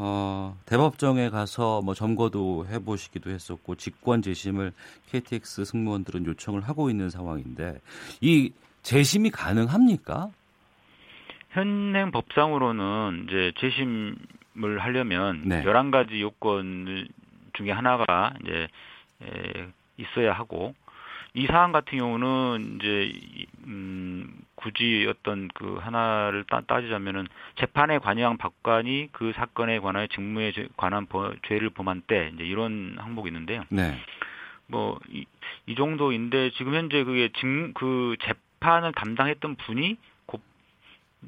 S2: 어, 대법정에 가서 뭐 점거도 해보시기도 했었고 직권 재심을 KTX 승무원들은 요청을 하고 있는 상황인데 이 재심이 가능합니까?
S12: 현행 법상으로는 이제 재심을 하려면 네. 11가지 요건 중에 하나가 이제 있어야 하고 이 사안 같은 경우는 이제 음 굳이 어떤 그 하나를 따, 따지자면은 재판에 관여한 박관이 그 사건에 관하여 직무에 관한 버, 죄를 범한 때 이제 이런 항목이 있는데요. 네. 뭐이 이 정도인데 지금 현재 그게 직 그 재판을 담당했던 분이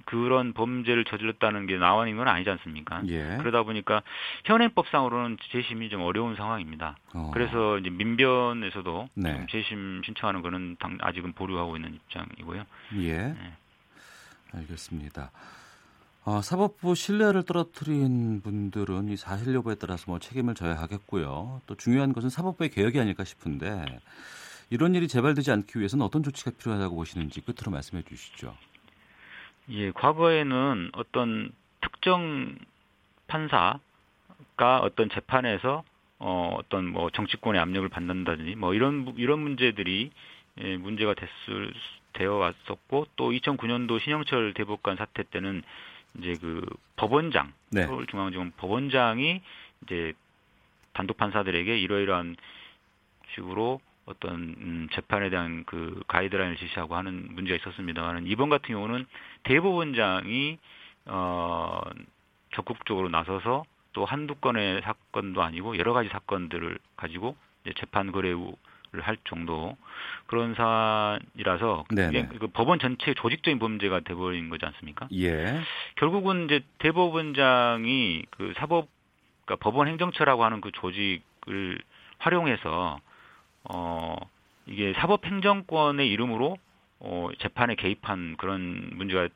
S12: 그런 범죄를 저질렀다는 게 나와 있는 건 아니지 않습니까? 예. 그러다 보니까 현행법상으로는 재심이 좀 어려운 상황입니다. 어. 그래서 이제 민변에서도 네. 재심 신청하는 거는 당, 아직은 보류하고 있는 입장이고요.
S2: 예. 네. 알겠습니다. 어, 사법부 신뢰를 떨어뜨린 분들은 이 사실 여부에 따라서 뭐 책임을 져야 하겠고요. 또 중요한 것은 사법부의 개혁이 아닐까 싶은데 이런 일이 재발되지 않기 위해서는 어떤 조치가 필요하다고 보시는지 끝으로 말씀해 주시죠.
S12: 예, 과거에는 어떤 특정 판사가 어떤 재판에서 어, 어떤 뭐 정치권의 압력을 받는다든지 뭐 이런 이런 문제들이 예, 문제가 됐을 되어 왔었고 또 2009년도 신영철 대법관 사태 때는 이제 그 법원장 네. 서울중앙지검 법원장이 이제 단독 판사들에게 이러이러한 식으로 어떤 음, 재판에 대한 그 가이드라인을 제시하고 하는 문제가 있었습니다만 이번 같은 경우는 대법원장이 어 적극적으로 나서서 또 한두 건의 사건도 아니고 여러 가지 사건들을 가지고 이제 재판 거래를 할 정도 그런 사안이라서 그 법원 전체 조직적인 범죄가 돼버린 거지 않습니까? 예. 결국은 이제 대법원장이 그 사법 그러니까 법원 행정처라고 하는 그 조직을 활용해서 어, 이게 사법행정권의 이름으로 어, 재판에 개입한 그런 문제가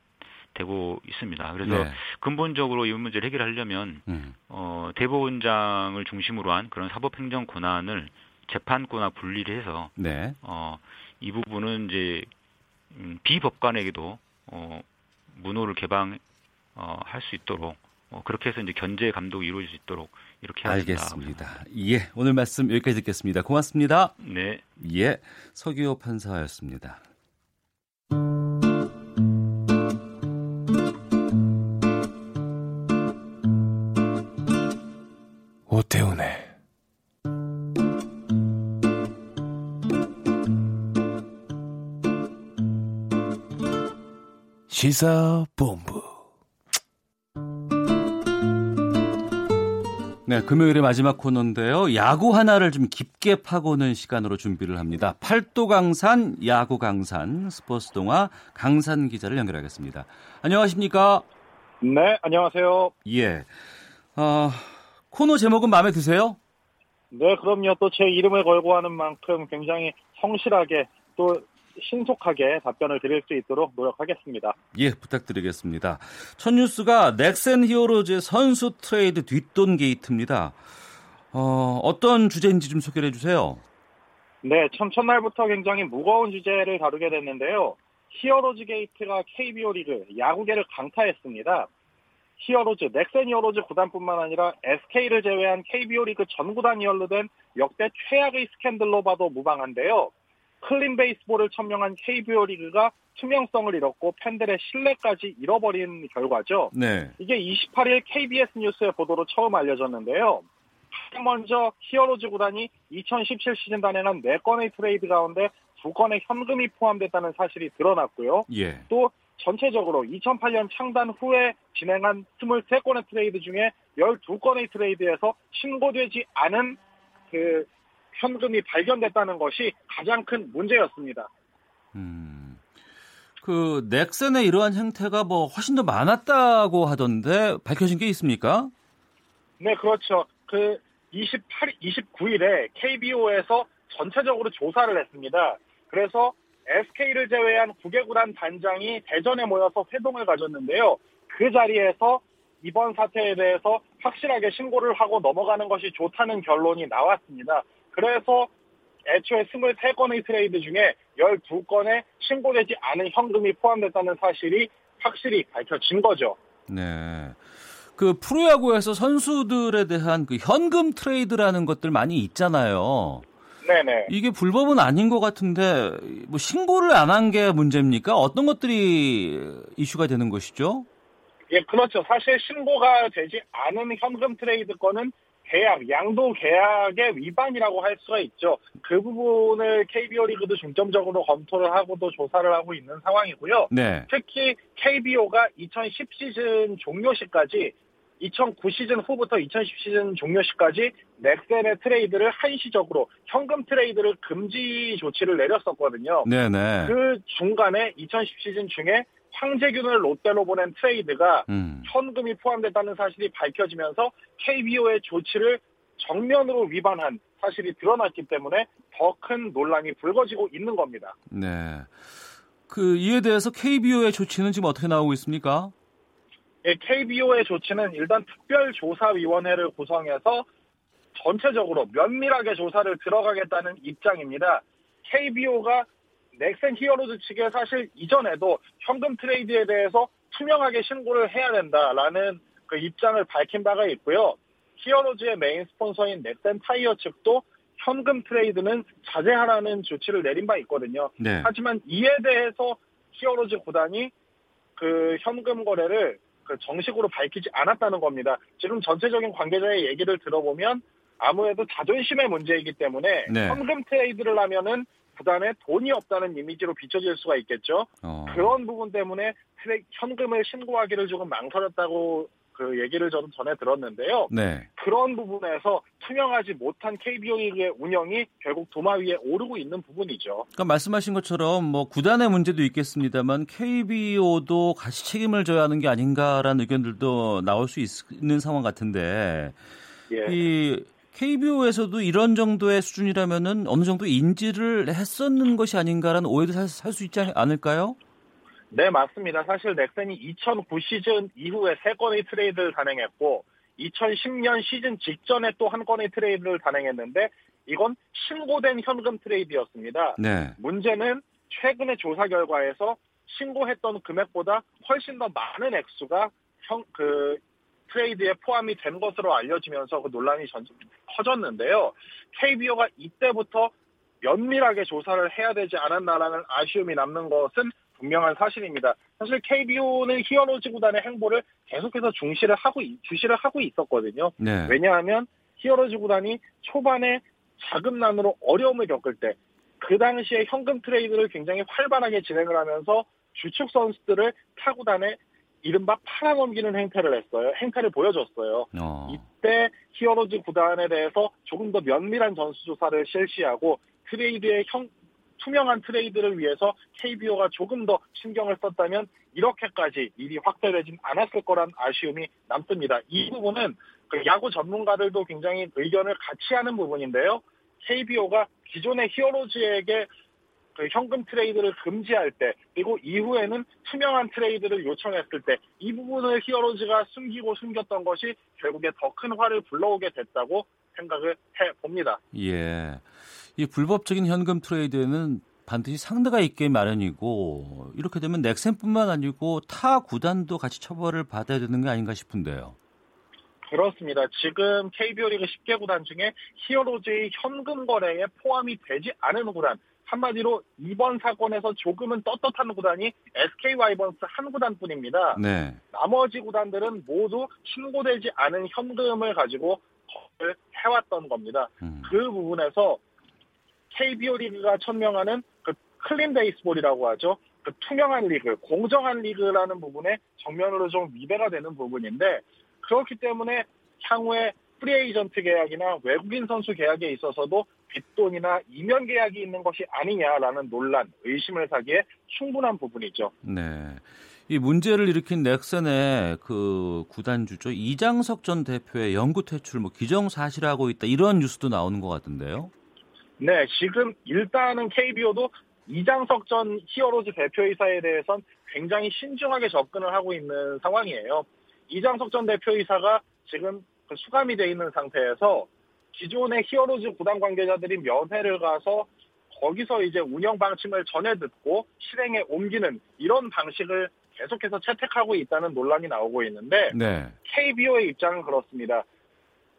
S12: 되고 있습니다. 그래서 네. 근본적으로 이 문제를 해결하려면 음. 어, 대법원장을 중심으로 한 그런 사법행정 권한을 재판권과 분리를 해서 네. 어, 이 부분은 이제 음, 비법관에게도 어, 문호를 개방 어, 할 수 있도록 어, 그렇게 해서 이제 견제 감독이 이루어질 수 있도록 이렇게
S2: 알겠습니다. 예, 오늘 말씀 여기까지 듣겠습니다. 고맙습니다.
S12: 네.
S2: 예, 서기호 판사였습니다. 오태훈의 시사본부 네, 금요일의 마지막 코너인데요. 야구 하나를 좀 깊게 파고는 시간으로 준비를 합니다. 팔도 강산, 야구 강산, 스포츠 동화 강산 기자를 연결하겠습니다. 안녕하십니까?
S13: 네, 안녕하세요.
S2: 예. 어, 코너 제목은 마음에 드세요?
S13: 네, 그럼요. 또 제 이름을 걸고 하는 만큼 굉장히 성실하게 또 신속하게 답변을 드릴 수 있도록 노력하겠습니다.
S2: 예, 부탁드리겠습니다. 첫 뉴스가 넥센 히어로즈의 선수 트레이드 뒷돈 게이트입니다. 어, 어떤 주제인지 좀 소개해 주세요.
S13: 네, 참 첫날부터 굉장히 무거운 주제를 다루게 됐는데요. 히어로즈 게이트가 KBO 리그 야구계를 강타했습니다. 히어로즈, 넥센 히어로즈 구단뿐만 아니라 SK를 제외한 KBO 리그 전 구단이 연루된 역대 최악의 스캔들로 봐도 무방한데요. clean baseball을 천명한 KBO 리그가 투명성을 잃었고 팬들의 신뢰까지 잃어버린 결과죠.
S2: 네.
S13: 이게 28일 KBS 뉴스의 보도로 처음 알려졌는데요. 먼저 히어로즈 구단이 2017 시즌 단행한 4건의 트레이드 가운데 2건의 현금이 포함됐다는 사실이 드러났고요.
S2: 예.
S13: 또 전체적으로 2008년 창단 후에 진행한 23건의 트레이드 중에 12건의 트레이드에서 신고되지 않은 그 현금이 발견됐다는 것이 가장 큰 문제였습니다.
S2: 음, 그 넥센의 이러한 행태가 뭐 훨씬 더 많았다고 하던데 밝혀진 게 있습니까?
S13: 네, 그렇죠. 그 28, 29일에 KBO에서 전체적으로 조사를 했습니다. 그래서 SK를 제외한 9개 구단 단장이 대전에 모여서 회동을 가졌는데요. 그 자리에서 이번 사태에 대해서 확실하게 신고를 하고 넘어가는 것이 좋다는 결론이 나왔습니다. 그래서 애초에 23건의 트레이드 중에 12건에 신고되지 않은 현금이 포함됐다는 사실이 확실히 밝혀진 거죠.
S2: 네. 그 프로야구에서 선수들에 대한 그 현금 트레이드라는 것들 많이 있잖아요.
S13: 네네.
S2: 이게 불법은 아닌 것 같은데 뭐 신고를 안 한 게 문제입니까? 어떤 것들이 이슈가 되는 것이죠?
S13: 예, 그렇죠. 사실 신고가 되지 않은 현금 트레이드 건은 계약, 양도 계약의 위반이라고 할 수가 있죠. 그 부분을 KBO 리그도 중점적으로 검토를 하고도 조사를 하고 있는 상황이고요.
S2: 네.
S13: 특히 KBO가 2010 시즌 종료 시까지 2009 시즌 후부터 2010 시즌 종료 시까지 넥센의 트레이드를 한시적으로 현금 트레이드를 금지 조치를 내렸었거든요.
S2: 네네.
S13: 그 중간에 2010 시즌 중에 황재균을 롯데로 보낸 트레이드가
S2: 음.
S13: 현금이 포함됐다는 사실이 밝혀지면서 KBO의 조치를 정면으로 위반한 사실이 드러났기 때문에 더 큰 논란이 불거지고 있는 겁니다.
S2: 네. 그 이에 대해서 KBO의 조치는 지금 어떻게 나오고 있습니까?
S13: 예, KBO의 조치는 일단 특별조사위원회를 구성해서 전체적으로 면밀하게 조사를 들어가겠다는 입장입니다. KBO가 넥센 히어로즈 측에 사실 이전에도 현금 트레이드에 대해서 투명하게 신고를 해야 된다라는 그 입장을 밝힌 바가 있고요. 히어로즈의 메인 스폰서인 넥센 타이어 측도 현금 트레이드는 자제하라는 조치를 내린 바 있거든요.
S2: 네.
S13: 하지만 이에 대해서 히어로즈 구단이 그 현금 거래를 그 정식으로 밝히지 않았다는 겁니다. 지금 전체적인 관계자의 얘기를 들어보면 아무래도 자존심의 문제이기 때문에
S2: 네.
S13: 현금 트레이드를 하면은 구단에 돈이 없다는 이미지로 비춰질 수가 있겠죠.
S2: 어.
S13: 그런 부분 때문에 현금을 신고하기를 조금 망설였다고 그 얘기를 저는 전에 들었는데요.
S2: 네.
S13: 그런 부분에서 투명하지 못한 KBO 리그의 운영이 결국 도마 위에 오르고 있는 부분이죠.
S2: 그러니까 말씀하신 것처럼 뭐 구단의 문제도 있겠습니다만 KBO도 같이 책임을 져야 하는 게 아닌가라는 의견들도 나올 수 있는 상황 같은데
S13: 예.
S2: 이 KBO에서도 이런 정도의 수준이라면은 어느 정도 인지를 했었는 것이 아닌가라는 오해도 살 수 있지 않을까요?
S13: 네, 맞습니다. 사실 넥센이 2009 시즌 이후에 세 건의 트레이드를 단행했고 2010년 시즌 직전에 또 한 건의 트레이드를 단행했는데 이건 신고된 현금 트레이드였습니다.
S2: 네.
S13: 문제는 최근의 조사 결과에서 신고했던 금액보다 훨씬 더 많은 액수가 형, 그 트레이드에 포함이 된 것으로 알려지면서 그 논란이 전, 커졌는데요. KBO가 이때부터 면밀하게 조사를 해야 되지 않았나라는 아쉬움이 남는 것은 분명한 사실입니다. 사실 KBO는 히어로즈 구단의 행보를 계속해서 중시를 하고 주시를 하고 있었거든요.
S2: 네.
S13: 왜냐하면 히어로즈 구단이 초반에 자금난으로 어려움을 겪을 때 그 당시에 현금 트레이드를 굉장히 활발하게 진행을 하면서 주축 선수들을 타구단에 이른바 팔아넘기는 행태를 했어요. 행태를 보여줬어요.
S2: 어.
S13: 이때 히어로즈 구단에 대해서 조금 더 면밀한 전수조사를 실시하고 트레이드의 형, 투명한 트레이드를 위해서 KBO가 조금 더 신경을 썼다면 이렇게까지 일이 확대되진 않았을 거란 아쉬움이 남습니다. 이 부분은 그그 야구 전문가들도 굉장히 의견을 같이 하는 부분인데요. KBO가 기존의 히어로즈에게 그 현금 트레이드를 금지할 때 그리고 이후에는 투명한 트레이드를 요청했을 때 이 부분을 히어로즈가 숨기고 숨겼던 것이 결국에 더 큰 화를 불러오게 됐다고 생각을 해 봅니다.
S2: 예. 이 불법적인 현금 트레이드에는 반드시 상대가 있게 마련이고 이렇게 되면 넥센뿐만 아니고 타 구단도 같이 처벌을 받아야 되는 게 아닌가 싶은데요.
S13: 그렇습니다. 지금 KBO 리그 10개 구단 중에 히어로즈의 현금 거래에 포함이 되지 않은 구단 한마디로 이번 사건에서 조금은 떳떳한 구단이 SK 와이번스 한 구단뿐입니다.
S2: 네.
S13: 나머지 구단들은 모두 신고되지 않은 현금을 가지고 거래를 해왔던 겁니다.
S2: 음.
S13: 그 부분에서 KBO 리그가 천명하는 그 clean baseball이라고 하죠. 그 투명한 리그, 공정한 리그라는 부분에 정면으로 좀 위배가 되는 부분인데 그렇기 때문에 향후에 프리에이전트 계약이나 외국인 선수 계약에 있어서도 뒷돈이나 이면 계약이 있는 것이 아니냐라는 논란, 의심을 사기에 충분한 부분이죠.
S2: 네. 이 문제를 일으킨 넥슨의 그 구단주죠 이장석 전 대표의 영구 퇴출 뭐 기정 사실하고 있다 이런 뉴스도 나오는 것 같은데요.
S13: 네, 지금 일단은 KBO도 이장석 전 히어로즈 대표이사에 대해선 굉장히 신중하게 접근을 하고 있는 상황이에요. 이장석 전 대표이사가 지금 그 수감이 돼 있는 상태에서 기존의 히어로즈 구단 관계자들이 면회를 가서 거기서 이제 운영 방침을 전해 듣고 실행에 옮기는 이런 방식을 계속해서 채택하고 있다는 논란이 나오고 있는데
S2: 네.
S13: KBO의 입장은 그렇습니다.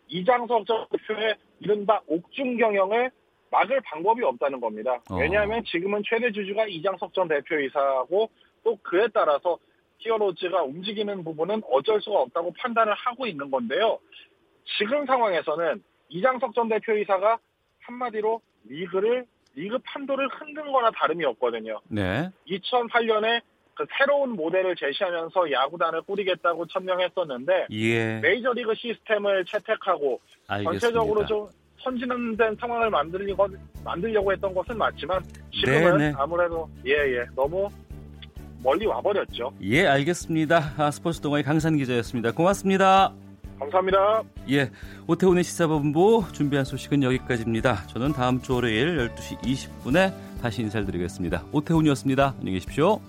S13: 이장석 전 대표의 이른바 옥중 경영을 막을 방법이 없다는 겁니다.
S2: 어.
S13: 왜냐하면 지금은 최대 주주가 이장석 전 대표이사고 또 그에 따라서 히어로즈가 움직이는 부분은 어쩔 수가 없다고 판단을 하고 있는 건데요. 지금 상황에서는 이장석 전 대표이사가 한마디로 리그를 리그 판도를 흔든 거나 다름이 없거든요.
S2: 네.
S13: 2008년에 그 새로운 모델을 제시하면서 야구단을 꾸리겠다고 천명했었는데
S2: 예.
S13: 메이저리그 시스템을 채택하고
S2: 알겠습니다.
S13: 전체적으로 좀 선진화된 상황을 만들려고, 만들려고 했던 것은 맞지만 지금은
S2: 네네.
S13: 아무래도 예예 너무 멀리 와버렸죠.
S2: 예, 알겠습니다. 아, 스포츠 동아의 강산 기자였습니다. 고맙습니다.
S13: 감사합니다.
S2: 예, 오태훈의 시사본부 준비한 소식은 여기까지입니다. 저는 다음 주 월요일 12시 20분에 다시 인사를 드리겠습니다. 오태훈이었습니다. 안녕히 계십시오.